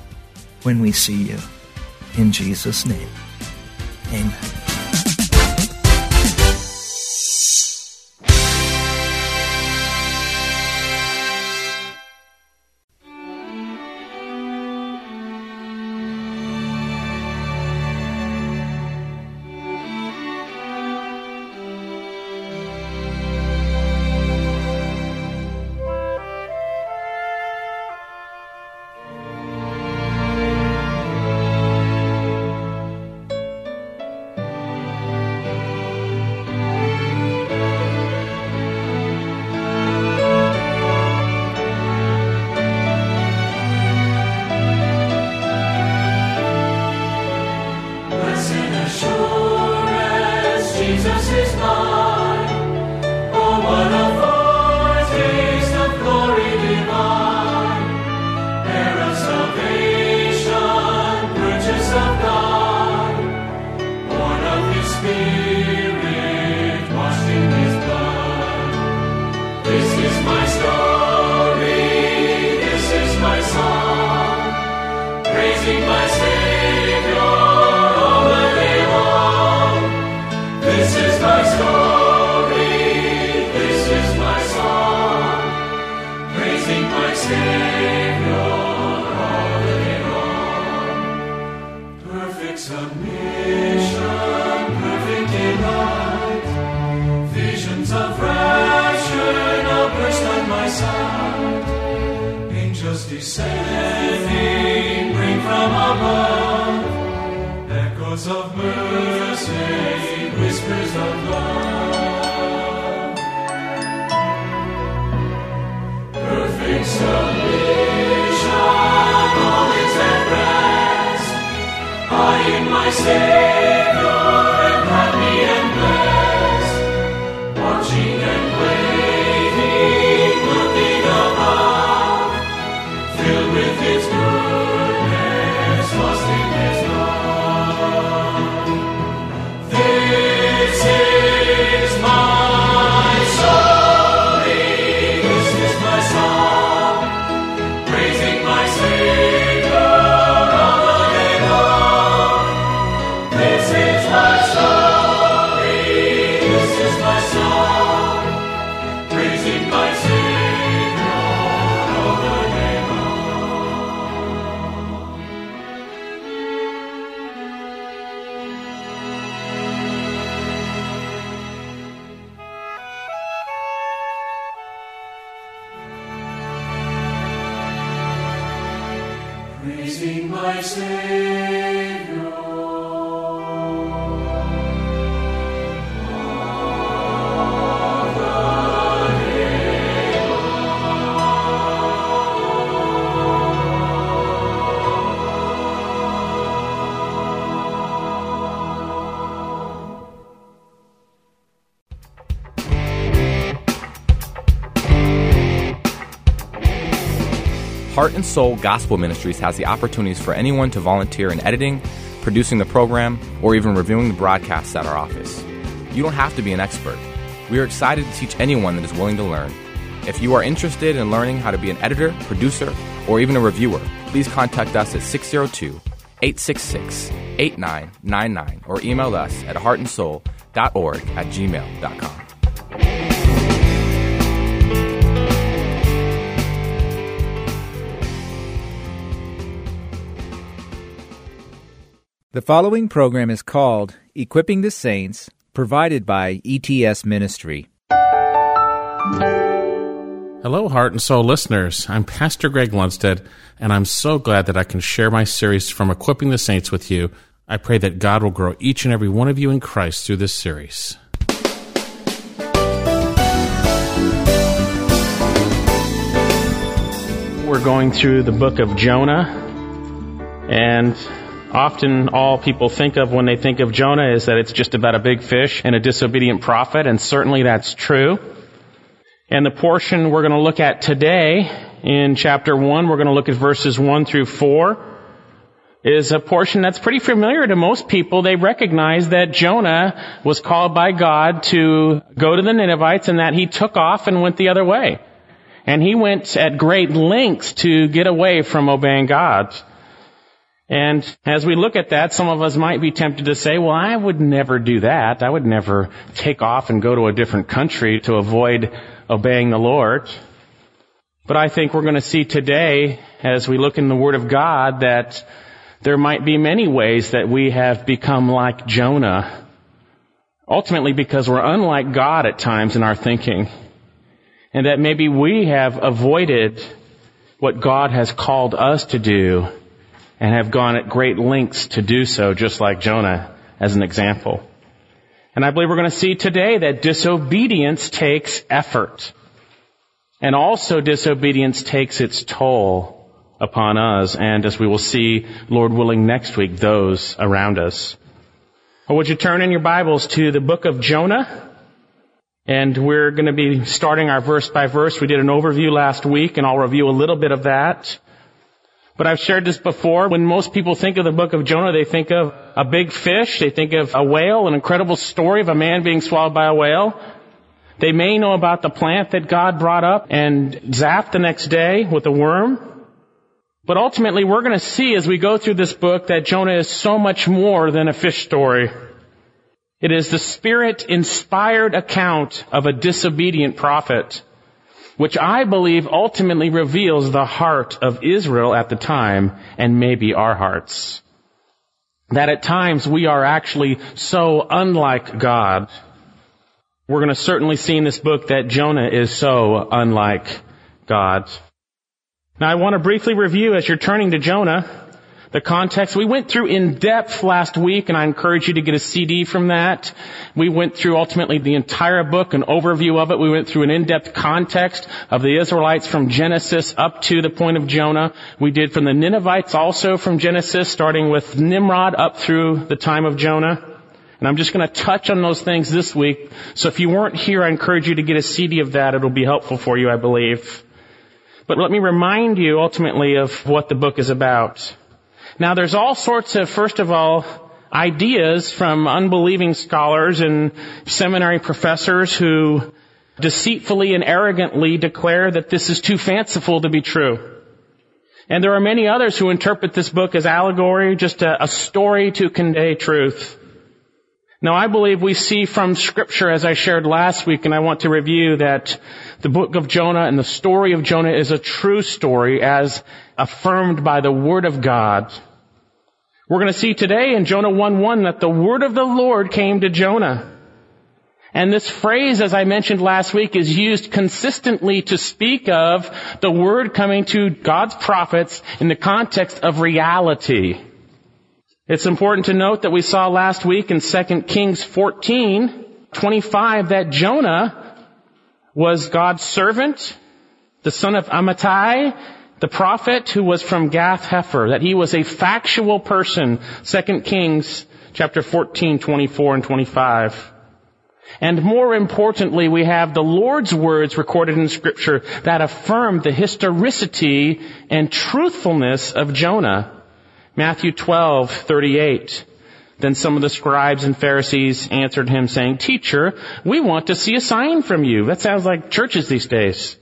[SPEAKER 5] when we see you. In Jesus' name, amen.
[SPEAKER 6] My Savior.
[SPEAKER 7] Heart and Soul Gospel Ministries has the opportunities for anyone to volunteer in editing, producing the program, or even reviewing the broadcasts at our office. You don't have to be an expert. We are excited to teach anyone that is willing to learn. If you are interested in learning how to be an editor, producer, or even a reviewer, please contact us at 602 866 8999 or email us at heartandsoul.org at gmail.com.
[SPEAKER 1] The following program is called Equipping the Saints, provided by ETS Ministry.
[SPEAKER 8] Hello, Heart and Soul listeners. I'm Pastor Greg Lundstead, and I'm so glad that I can share my series from Equipping the Saints with you. I pray that God will grow each and every one of you in Christ through this series. We're going through the book of Jonah, and often all people think of when they think of Jonah is that it's just about a big fish and a disobedient prophet, and certainly that's true. And the portion we're going to look at today in chapter 1, we're going to look at verses 1 through 4, is a portion that's pretty familiar to most people. They recognize that Jonah was called by God to go to the Ninevites and that he took off and went the other way. And he went at great lengths to get away from obeying God. And as we look at that, some of us might be tempted to say, well, I would never do that. I would never take off and go to a different country to avoid obeying the Lord. But I think we're going to see today, as we look in the Word of God, that there might be many ways that we have become like Jonah. Ultimately because we're unlike God at times in our thinking. And that maybe we have avoided what God has called us to do and have gone at great lengths to do so, just like Jonah as an example. And I believe we're going to see today that disobedience takes effort. And also disobedience takes its toll upon us, and as we will see, Lord willing, next week, those around us. Or would you turn in your Bibles to the book of Jonah? And we're going to be starting our verse by verse. We did an overview last week, and I'll review a little bit of that. But I've shared this before. When most people think of the book of Jonah, they think of a big fish. They think of a whale, an incredible story of a man being swallowed by a whale. They may know about the plant that God brought up and zapped the next day with a worm. But ultimately, we're going to see as we go through this book that Jonah is so much more than a fish story. It is the spirit inspired account of a disobedient prophet, which I believe ultimately reveals the heart of Israel at the time and maybe our hearts. That at times we are actually so unlike God. We're going to certainly see in this book that Jonah is so unlike God. Now I want to briefly review as you're turning to Jonah the context. We went through in depth last week, and I encourage you to get a CD from that. We went through ultimately the entire book, an overview of it. We went through an in-depth context of the Israelites from Genesis up to the point of Jonah. We did from the Ninevites also from Genesis, starting with Nimrod up through the time of Jonah. And I'm just going to touch on those things this week. So if you weren't here, I encourage you to get a CD of that. It'll be helpful for you, I believe. But let me remind you ultimately of what the book is about. Now there's all sorts of, first of all, ideas from unbelieving scholars and seminary professors who deceitfully and arrogantly declare that this is too fanciful to be true. And there are many others who interpret this book as allegory, just a, a story to convey truth. Now I believe we see from scripture, as I shared last week, and I want to review that the book of Jonah and the story of Jonah is a true story as affirmed by the word of God. We're going to see today in Jonah 1-1 that the word of the Lord came to Jonah. And this phrase, as I mentioned last week, is used consistently to speak of the word coming to God's prophets in the context of reality. It's important to note that we saw last week in 2 Kings 14, 25 that Jonah was God's servant, the son of Amittai, the prophet who was from Gath Hepher, that he was a factual person, 2 Kings chapter 14, 24 and 25. And more importantly, we have the Lord's words recorded in scripture that affirm the historicity and truthfulness of Jonah. Matthew 12, 38. Then some of the scribes and Pharisees answered him saying, Teacher, we want to see a sign from you. That sounds like churches these days.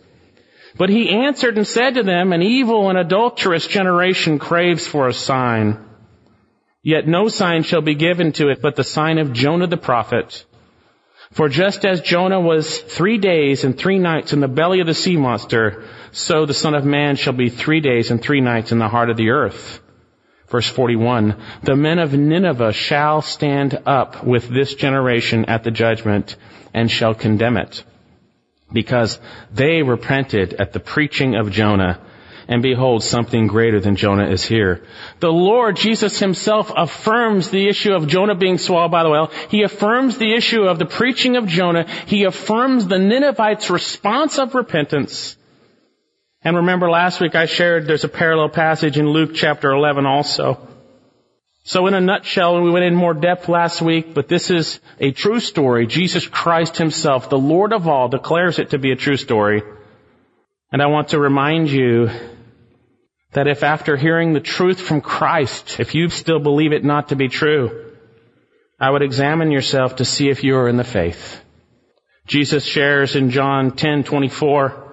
[SPEAKER 8] But he answered and said to them, An evil and adulterous generation craves for a sign. Yet no sign shall be given to it but the sign of Jonah the prophet. For just as Jonah was three days and three nights in the belly of the sea monster, so the Son of Man shall be three days and three nights in the heart of the earth. Verse 41, the men of Nineveh shall stand up with this generation at the judgment and shall condemn it. Because they repented at the preaching of Jonah and behold, something greater than Jonah is here. The Lord Jesus himself affirms the issue of Jonah being swallowed by the whale. He affirms the issue of the preaching of Jonah. He affirms the Ninevites' response of repentance. And remember last week I shared there's a parallel passage in Luke chapter 11 also. So in a nutshell, we went in more depth last week, but this is a true story. Jesus Christ himself, the Lord of all, declares it to be a true story. And I want to remind you that if after hearing the truth from Christ, if you still believe it not to be true, I would examine yourself to see if you are in the faith. Jesus shares in John 10:24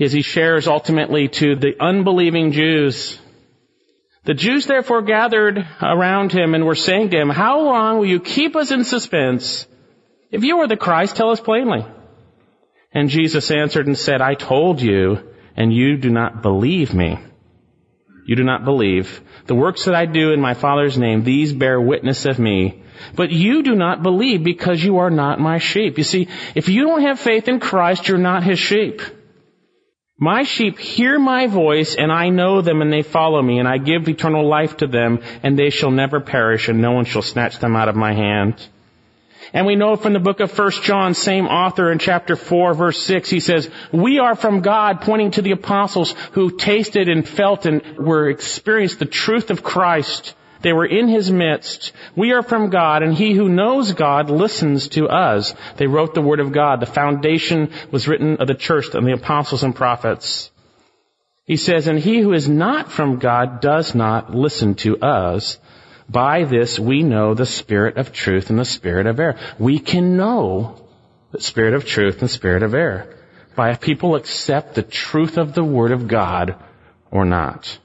[SPEAKER 8] as he shares ultimately to the unbelieving Jews. The Jews therefore gathered around him and were saying to him, "How long will you keep us in suspense? If you are the Christ, tell us plainly." And Jesus answered and said, I told you, and you do not believe me. You do not believe. The works that I do in my Father's name, these bear witness of me. But you do not believe because you are not my sheep. You see, if you don't have faith in Christ, you're not his sheep. My sheep hear my voice and I know them and they follow me and I give eternal life to them and they shall never perish and no one shall snatch them out of my hand. And we know from the book of 1 John, same author in chapter 4 verse 6, he says, we are from God, pointing to the apostles who tasted and felt and were experienced the truth of Christ. They were in his midst. We are from God, and he who knows God listens to us. They wrote the word of God. The foundation was written of the church and the apostles and prophets. He says, and he who is not from God does not listen to us. By this we know the spirit of truth and the spirit of error. We can know the spirit of truth and spirit of error by if people accept the truth of the word of God or not.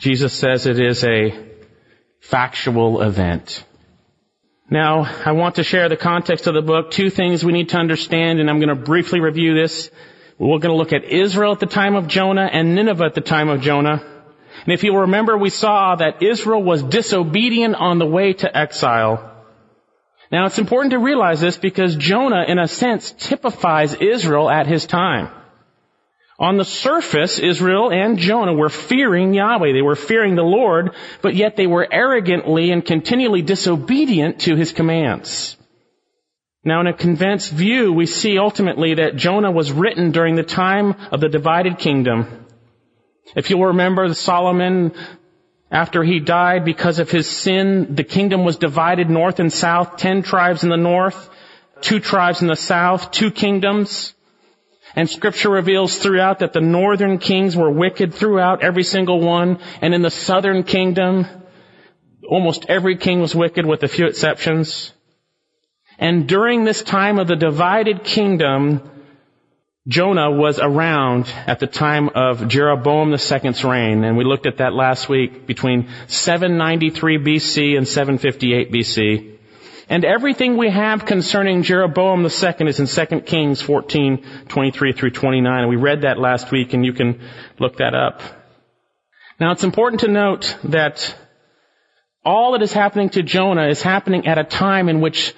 [SPEAKER 8] Jesus says it is a factual event. Now, I want to share the context of the book. Two things we need to understand, and I'm going to briefly review this. We're going to look at Israel at the time of Jonah and Nineveh at the time of Jonah. And if you remember, we saw that Israel was disobedient on the way to exile. Now it's important to realize this because Jonah, in a sense, typifies Israel at his time. On the surface, Israel and Jonah were fearing Yahweh. They were fearing the Lord, but yet they were arrogantly and continually disobedient to his commands. Now in a condensed view, we see ultimately that Jonah was written during the time of the divided kingdom. If you'll remember Solomon, after he died because of his sin, the kingdom was divided north and south, ten tribes in the north, two tribes in the south, two kingdoms. And scripture reveals throughout that the northern kings were wicked throughout, every single one. And in the southern kingdom, almost every king was wicked with a few exceptions. And during this time of the divided kingdom, Jonah was around at the time of Jeroboam II's reign, and we looked at that last week between 793 BC and 758 BC. And everything we have concerning Jeroboam II is in 2 Kings 14, 23 through 29, and we read that last week, and you can look that up. Now it's important to note that all that is happening to Jonah is happening at a time in which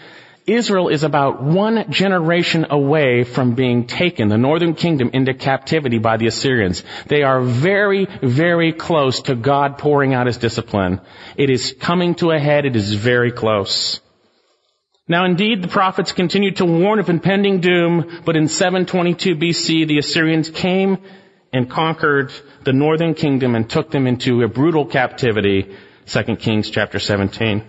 [SPEAKER 8] Israel is about one generation away from being taken, the northern kingdom, into captivity by the Assyrians. They are very, very close to God pouring out his discipline. It is coming to a head. It is very close. Now indeed, the prophets continued to warn of impending doom, but in 722 BC, the Assyrians came and conquered the northern kingdom and took them into a brutal captivity. 2 Kings chapter 17.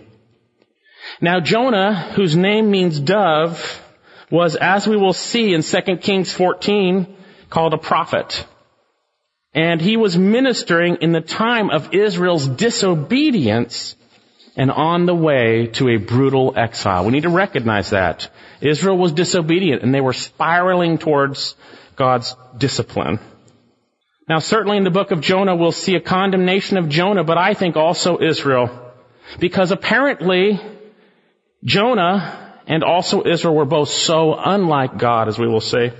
[SPEAKER 8] Now Jonah, whose name means dove, was, as we will see in 2 Kings 14, called a prophet. And he was ministering in the time of Israel's disobedience and on the way to a brutal exile. We need to recognize that. Israel was disobedient and they were spiraling towards God's discipline. Now certainly in the book of Jonah we'll see a condemnation of Jonah, but I think also Israel. Because apparently Jonah and also Israel were both so unlike God, as we will see.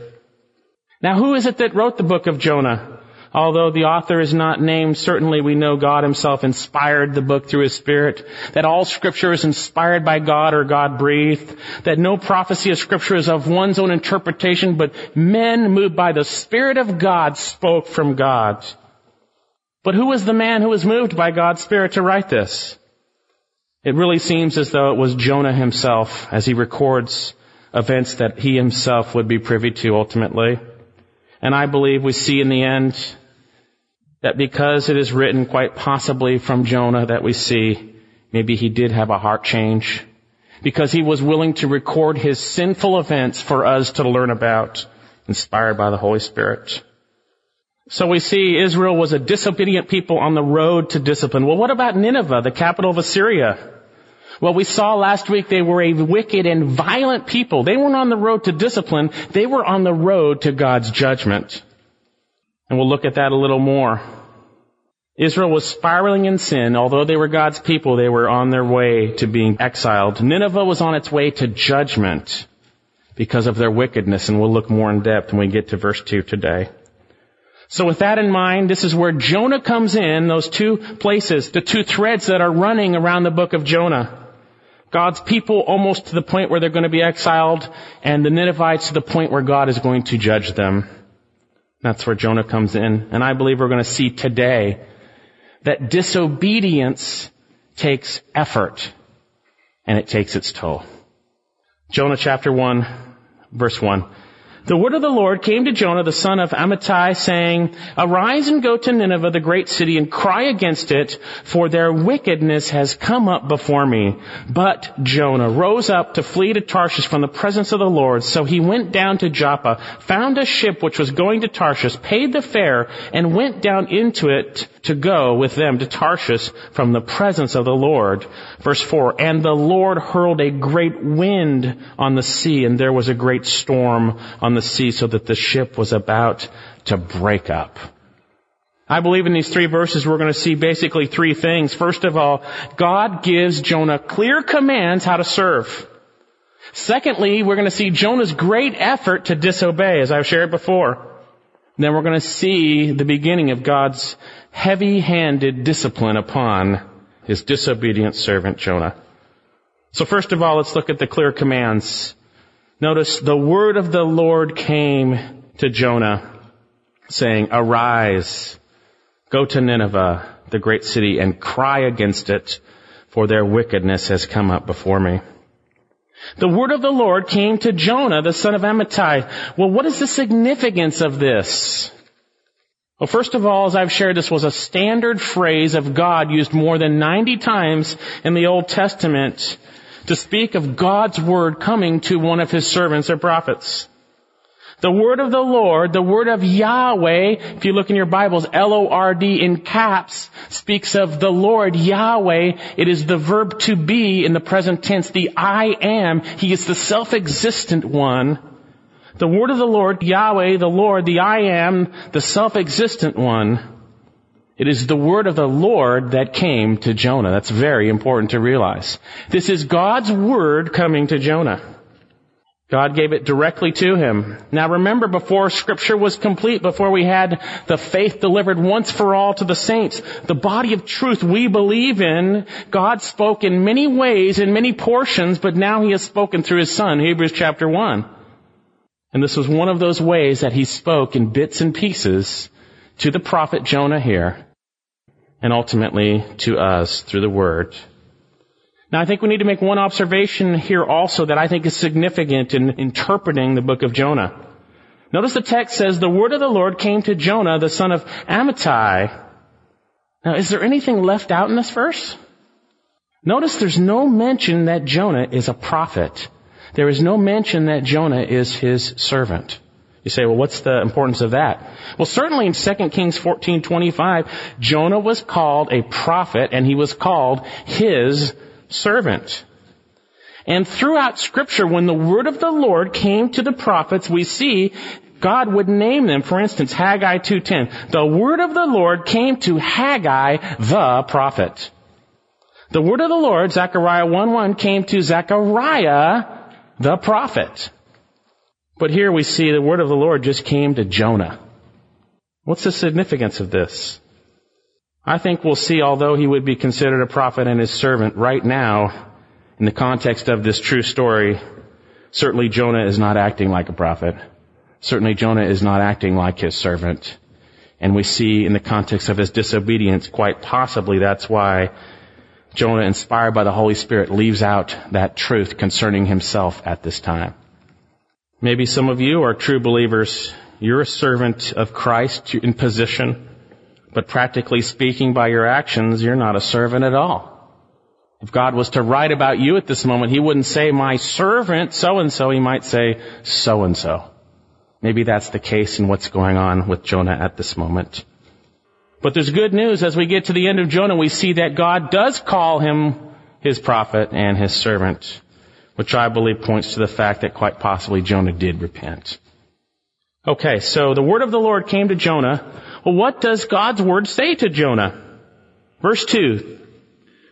[SPEAKER 8] Now, who is it that wrote the book of Jonah? Although the author is not named, certainly we know God himself inspired the book through his spirit, that all scripture is inspired by God or God breathed, that no prophecy of scripture is of one's own interpretation, but men moved by the spirit of God spoke from God. But who was the man who was moved by God's spirit to write this? It really seems as though it was Jonah himself as he records events that he himself would be privy to ultimately. And I believe we see in the end that because it is written quite possibly from Jonah that we see maybe he did have a heart change because he was willing to record his sinful events for us to learn about, inspired by the Holy Spirit. So we see Israel was a disobedient people on the road to discipline. Well, what about Nineveh, the capital of Assyria? Well, we saw last week they were a wicked and violent people. They weren't on the road to discipline. They were on the road to God's judgment. And we'll look at that a little more. Israel was spiraling in sin. Although they were God's people, they were on their way to being exiled. Nineveh was on its way to judgment because of their wickedness, and we'll look more in depth when we get to verse 2 today. So with that in mind, this is where Jonah comes in, those two places, the two threads that are running around the book of Jonah. God's people almost to the point where they're going to be exiled, and the Ninevites to the point where God is going to judge them. That's where Jonah comes in. And I believe we're going to see today that disobedience takes effort, and it takes its toll. Jonah chapter 1, verse 1. The word of the Lord came to Jonah, the son of Amittai, saying, Arise and go to Nineveh, the great city, and cry against it, for their wickedness has come up before me. But Jonah rose up to flee to Tarshish from the presence of the Lord. So he went down to Joppa, found a ship which was going to Tarshish, paid the fare, and went down into it to go with them to Tarshish from the presence of the Lord. Verse 4, And the Lord hurled a great wind on the sea, and there was a great storm on on the sea so that the ship was about to break up. I believe in these three verses we're going to see basically three things. First of all, God gives Jonah clear commands how to serve. Secondly, we're going to see Jonah's great effort to disobey, as I've shared before. Then we're going to see the beginning of God's heavy-handed discipline upon his disobedient servant Jonah. So first of all, let's look at the clear commands. Notice the word of the Lord came to Jonah saying, arise, go to Nineveh, the great city, and cry against it, for their wickedness has come up before me. The word of the Lord came to Jonah, the son of Amittai. Well, what is the significance of this? Well, first of all, as I've shared, this was a standard phrase of God used more than 90 times in the Old Testament to speak of God's word coming to one of his servants or prophets. The word of the Lord, the word of Yahweh, if you look in your Bibles, L-O-R-D in caps, speaks of the Lord, Yahweh. It is the verb to be in the present tense, the I am. He is the self-existent one. The word of the Lord, Yahweh, the Lord, the I am, the self-existent one. It is the word of the Lord that came to Jonah. That's very important to realize. This is God's word coming to Jonah. God gave it directly to him. Now remember, before scripture was complete, before we had the faith delivered once for all to the saints, the body of truth we believe in, God spoke in many ways, in many portions, but now he has spoken through his son, Hebrews chapter 1. And this was one of those ways that he spoke in bits and pieces to the prophet Jonah here, and ultimately to us through the word. Now I think we need to make one observation here also that I think is significant in interpreting the book of Jonah. Notice the text says, the word of the Lord came to Jonah, the son of Amittai. Now is there anything left out in this verse? Notice there's no mention that Jonah is a prophet. There is no mention that Jonah is his servant. You say, well, what's the importance of that? Well, certainly in 2 Kings 14:25, Jonah was called a prophet and he was called his servant. And throughout scripture, when the word of the Lord came to the prophets, we see God would name them. For instance, Haggai 2.10. The word of the Lord came to Haggai the prophet. The word of the Lord, Zechariah 1.1, came to Zechariah the prophet. But here we see the word of the Lord just came to Jonah. What's the significance of this? I think we'll see, although he would be considered a prophet and his servant right now, in the context of this true story, certainly Jonah is not acting like a prophet. Certainly Jonah is not acting like his servant. And we see in the context of his disobedience, quite possibly that's why Jonah, inspired by the Holy Spirit, leaves out that truth concerning himself at this time. Maybe some of you are true believers. You're a servant of Christ in position. But practically speaking, by your actions, you're not a servant at all. If God was to write about you at this moment, He wouldn't say, my servant so and so, He might say, so and so. Maybe that's the case in what's going on with Jonah at this moment. But there's good news as we get to the end of Jonah, we see that God does call him his prophet and his servant, which I believe points to the fact that quite possibly Jonah did repent. Okay, so the word of the Lord came to Jonah well, what does God's word say to Jonah? Verse 2.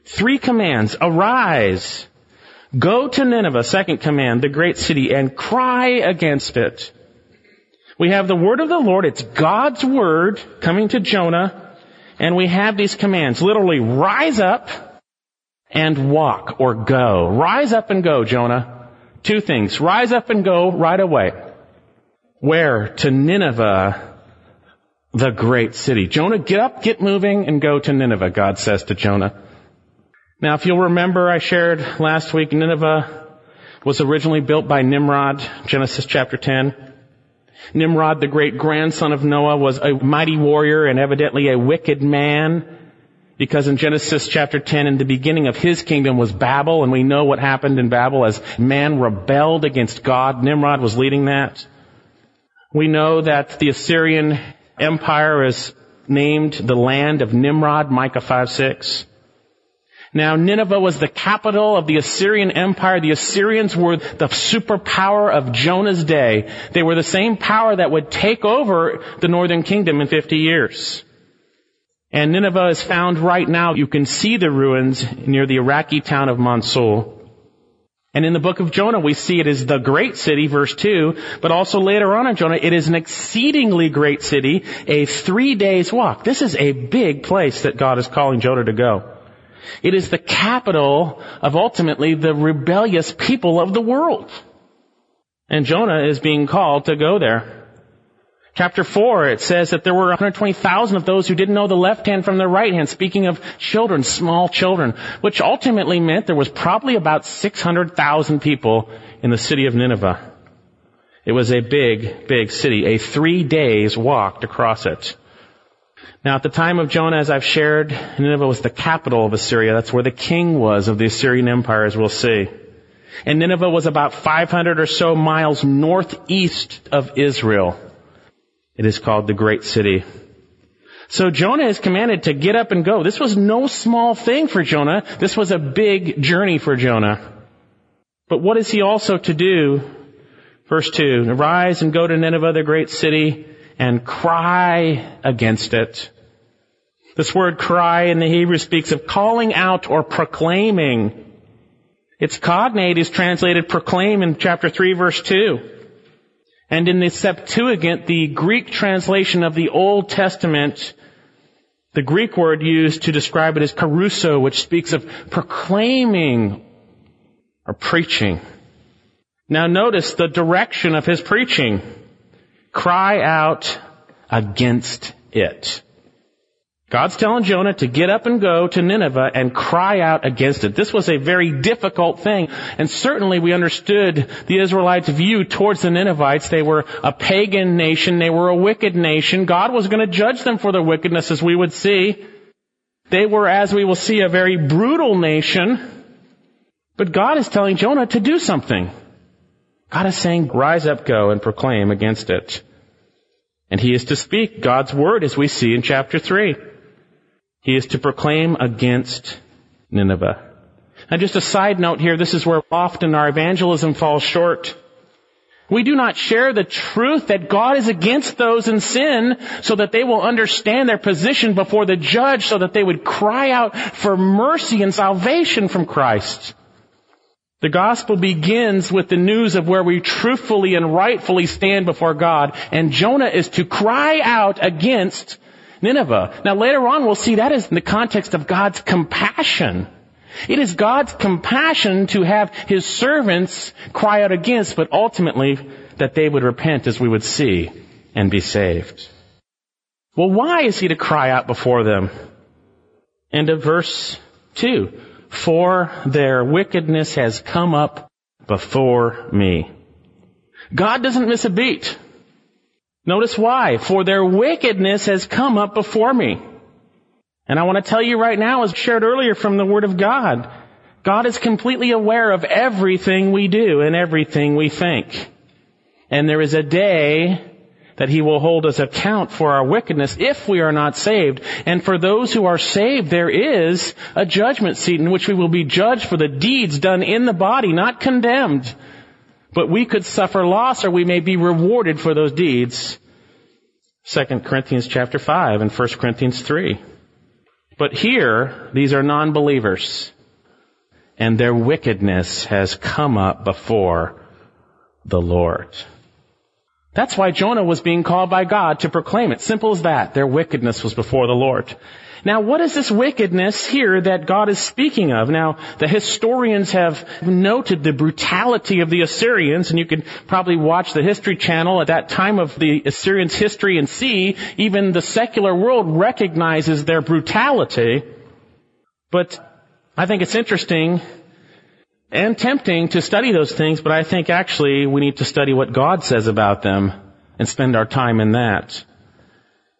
[SPEAKER 8] Three commands. Arise. Go to Nineveh, second command, the great city, and cry against it. We have the word of the Lord. It's God's word coming to Jonah. And we have these commands. Literally, rise up and walk or go. Rise up and go, Jonah. Two things. Rise up and go right away. Where? To Nineveh, the great city. Jonah, get up, get moving, and go to Nineveh, God says to Jonah. Now, if you'll remember, I shared last week, Nineveh was originally built by Nimrod, Genesis chapter 10. Nimrod, the great grandson of Noah, was a mighty warrior and evidently a wicked man. Because in Genesis chapter 10, in the beginning of his kingdom was Babel, and we know what happened in Babel as man rebelled against God. Nimrod was leading that. We know that the Assyrian empire is named the land of Nimrod, Micah 5 6. Now, Nineveh was the capital of the Assyrian Empire. The Assyrians were the superpower of Jonah's day. They were the same power that would take over the northern kingdom in 50 years. And Nineveh is found right now. You can see the ruins near the Iraqi town of Mosul. And in the book of Jonah, we see it is the great city, verse 2, but also later on in Jonah, it is an exceedingly great city, a three days walk. This is a big place that God is calling Jonah to go. It is the capital of ultimately the rebellious people of the world. And Jonah is being called to go there. Chapter 4, it says that there were 120,000 of those who didn't know the left hand from the right hand, speaking of children, small children, which ultimately meant there was probably about 600,000 people in the city of Nineveh. It was a big, big city, a three days walk to cross it. Now at the time of Jonah, as I've shared, Nineveh was the capital of Assyria. That's where the king was of the Assyrian Empire, as we'll see. And Nineveh was about 500 or so miles northeast of Israel. It is called the great city. So Jonah is commanded to get up and go. This was no small thing for Jonah. This was a big journey for Jonah. But what is he also to do? Verse 2, arise and go to Nineveh, the great city, and cry against it. This word cry in the Hebrew speaks of calling out or proclaiming. Its cognate is translated proclaim in chapter 3 verse 2. And in the Septuagint, the Greek translation of the Old Testament, the Greek word used to describe it is kerusso, which speaks of proclaiming or preaching. Now notice the direction of his preaching. Cry out against it. God's telling Jonah to get up and go to Nineveh and cry out against it. This was a very difficult thing. And certainly we understood the Israelites' view towards the Ninevites. They were a pagan nation. They were a wicked nation. God was going to judge them for their wickedness as we would see. They were, as we will see, a very brutal nation. But God is telling Jonah to do something. God is saying, rise up, go and proclaim against it. And he is to speak God's word as we see in chapter 3. He is to proclaim against Nineveh. Now just a side note here, this is where often our evangelism falls short. We do not share the truth that God is against those in sin so that they will understand their position before the judge so that they would cry out for mercy and salvation from Christ. The gospel begins with the news of where we truthfully and rightfully stand before God, and Jonah is to cry out against Nineveh. Now later on we'll see that is in the context of God's compassion. It is God's compassion to have His servants cry out against, but ultimately that they would repent as we would see and be saved. Well, why is He to cry out before them? End of verse 2. For their wickedness has come up before me. God doesn't miss a beat. Notice why. For their wickedness has come up before me. And I want to tell you right now, as shared earlier from the Word of God, God is completely aware of everything we do and everything we think. And there is a day that He will hold us account for our wickedness if we are not saved. And for those who are saved, there is a judgment seat in which we will be judged for the deeds done in the body, not condemned. But we could suffer loss or we may be rewarded for those deeds. 2 Corinthians chapter 5 and 1 Corinthians 3. But here, these are non-believers. And their wickedness has come up before the Lord. That's why Jonah was being called by God to proclaim it. Simple as that. Their wickedness was before the Lord. Now, what is this wickedness here that God is speaking of? Now, the historians have noted the brutality of the Assyrians, and you can probably watch the History Channel at that time of the Assyrians' history and see even the secular world recognizes their brutality. But I think it's interesting and tempting to study those things, but I think actually we need to study what God says about them and spend our time in that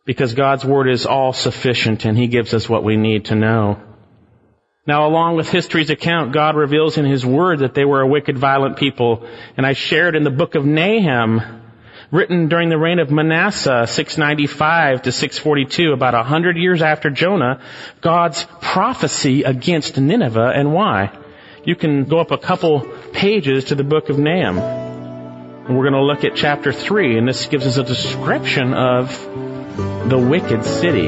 [SPEAKER 8] because God's Word is all sufficient and He gives us what we need to know. Now, along with history's account, God reveals in His Word that they were a wicked, violent people. And I shared in the book of Nahum, written during the reign of Manasseh, 695 to 642, about a hundred years after Jonah, God's prophecy against Nineveh and why. You can go up a couple pages to the book of Nahum. And we're going to look at chapter 3, and this gives us a description of the wicked city.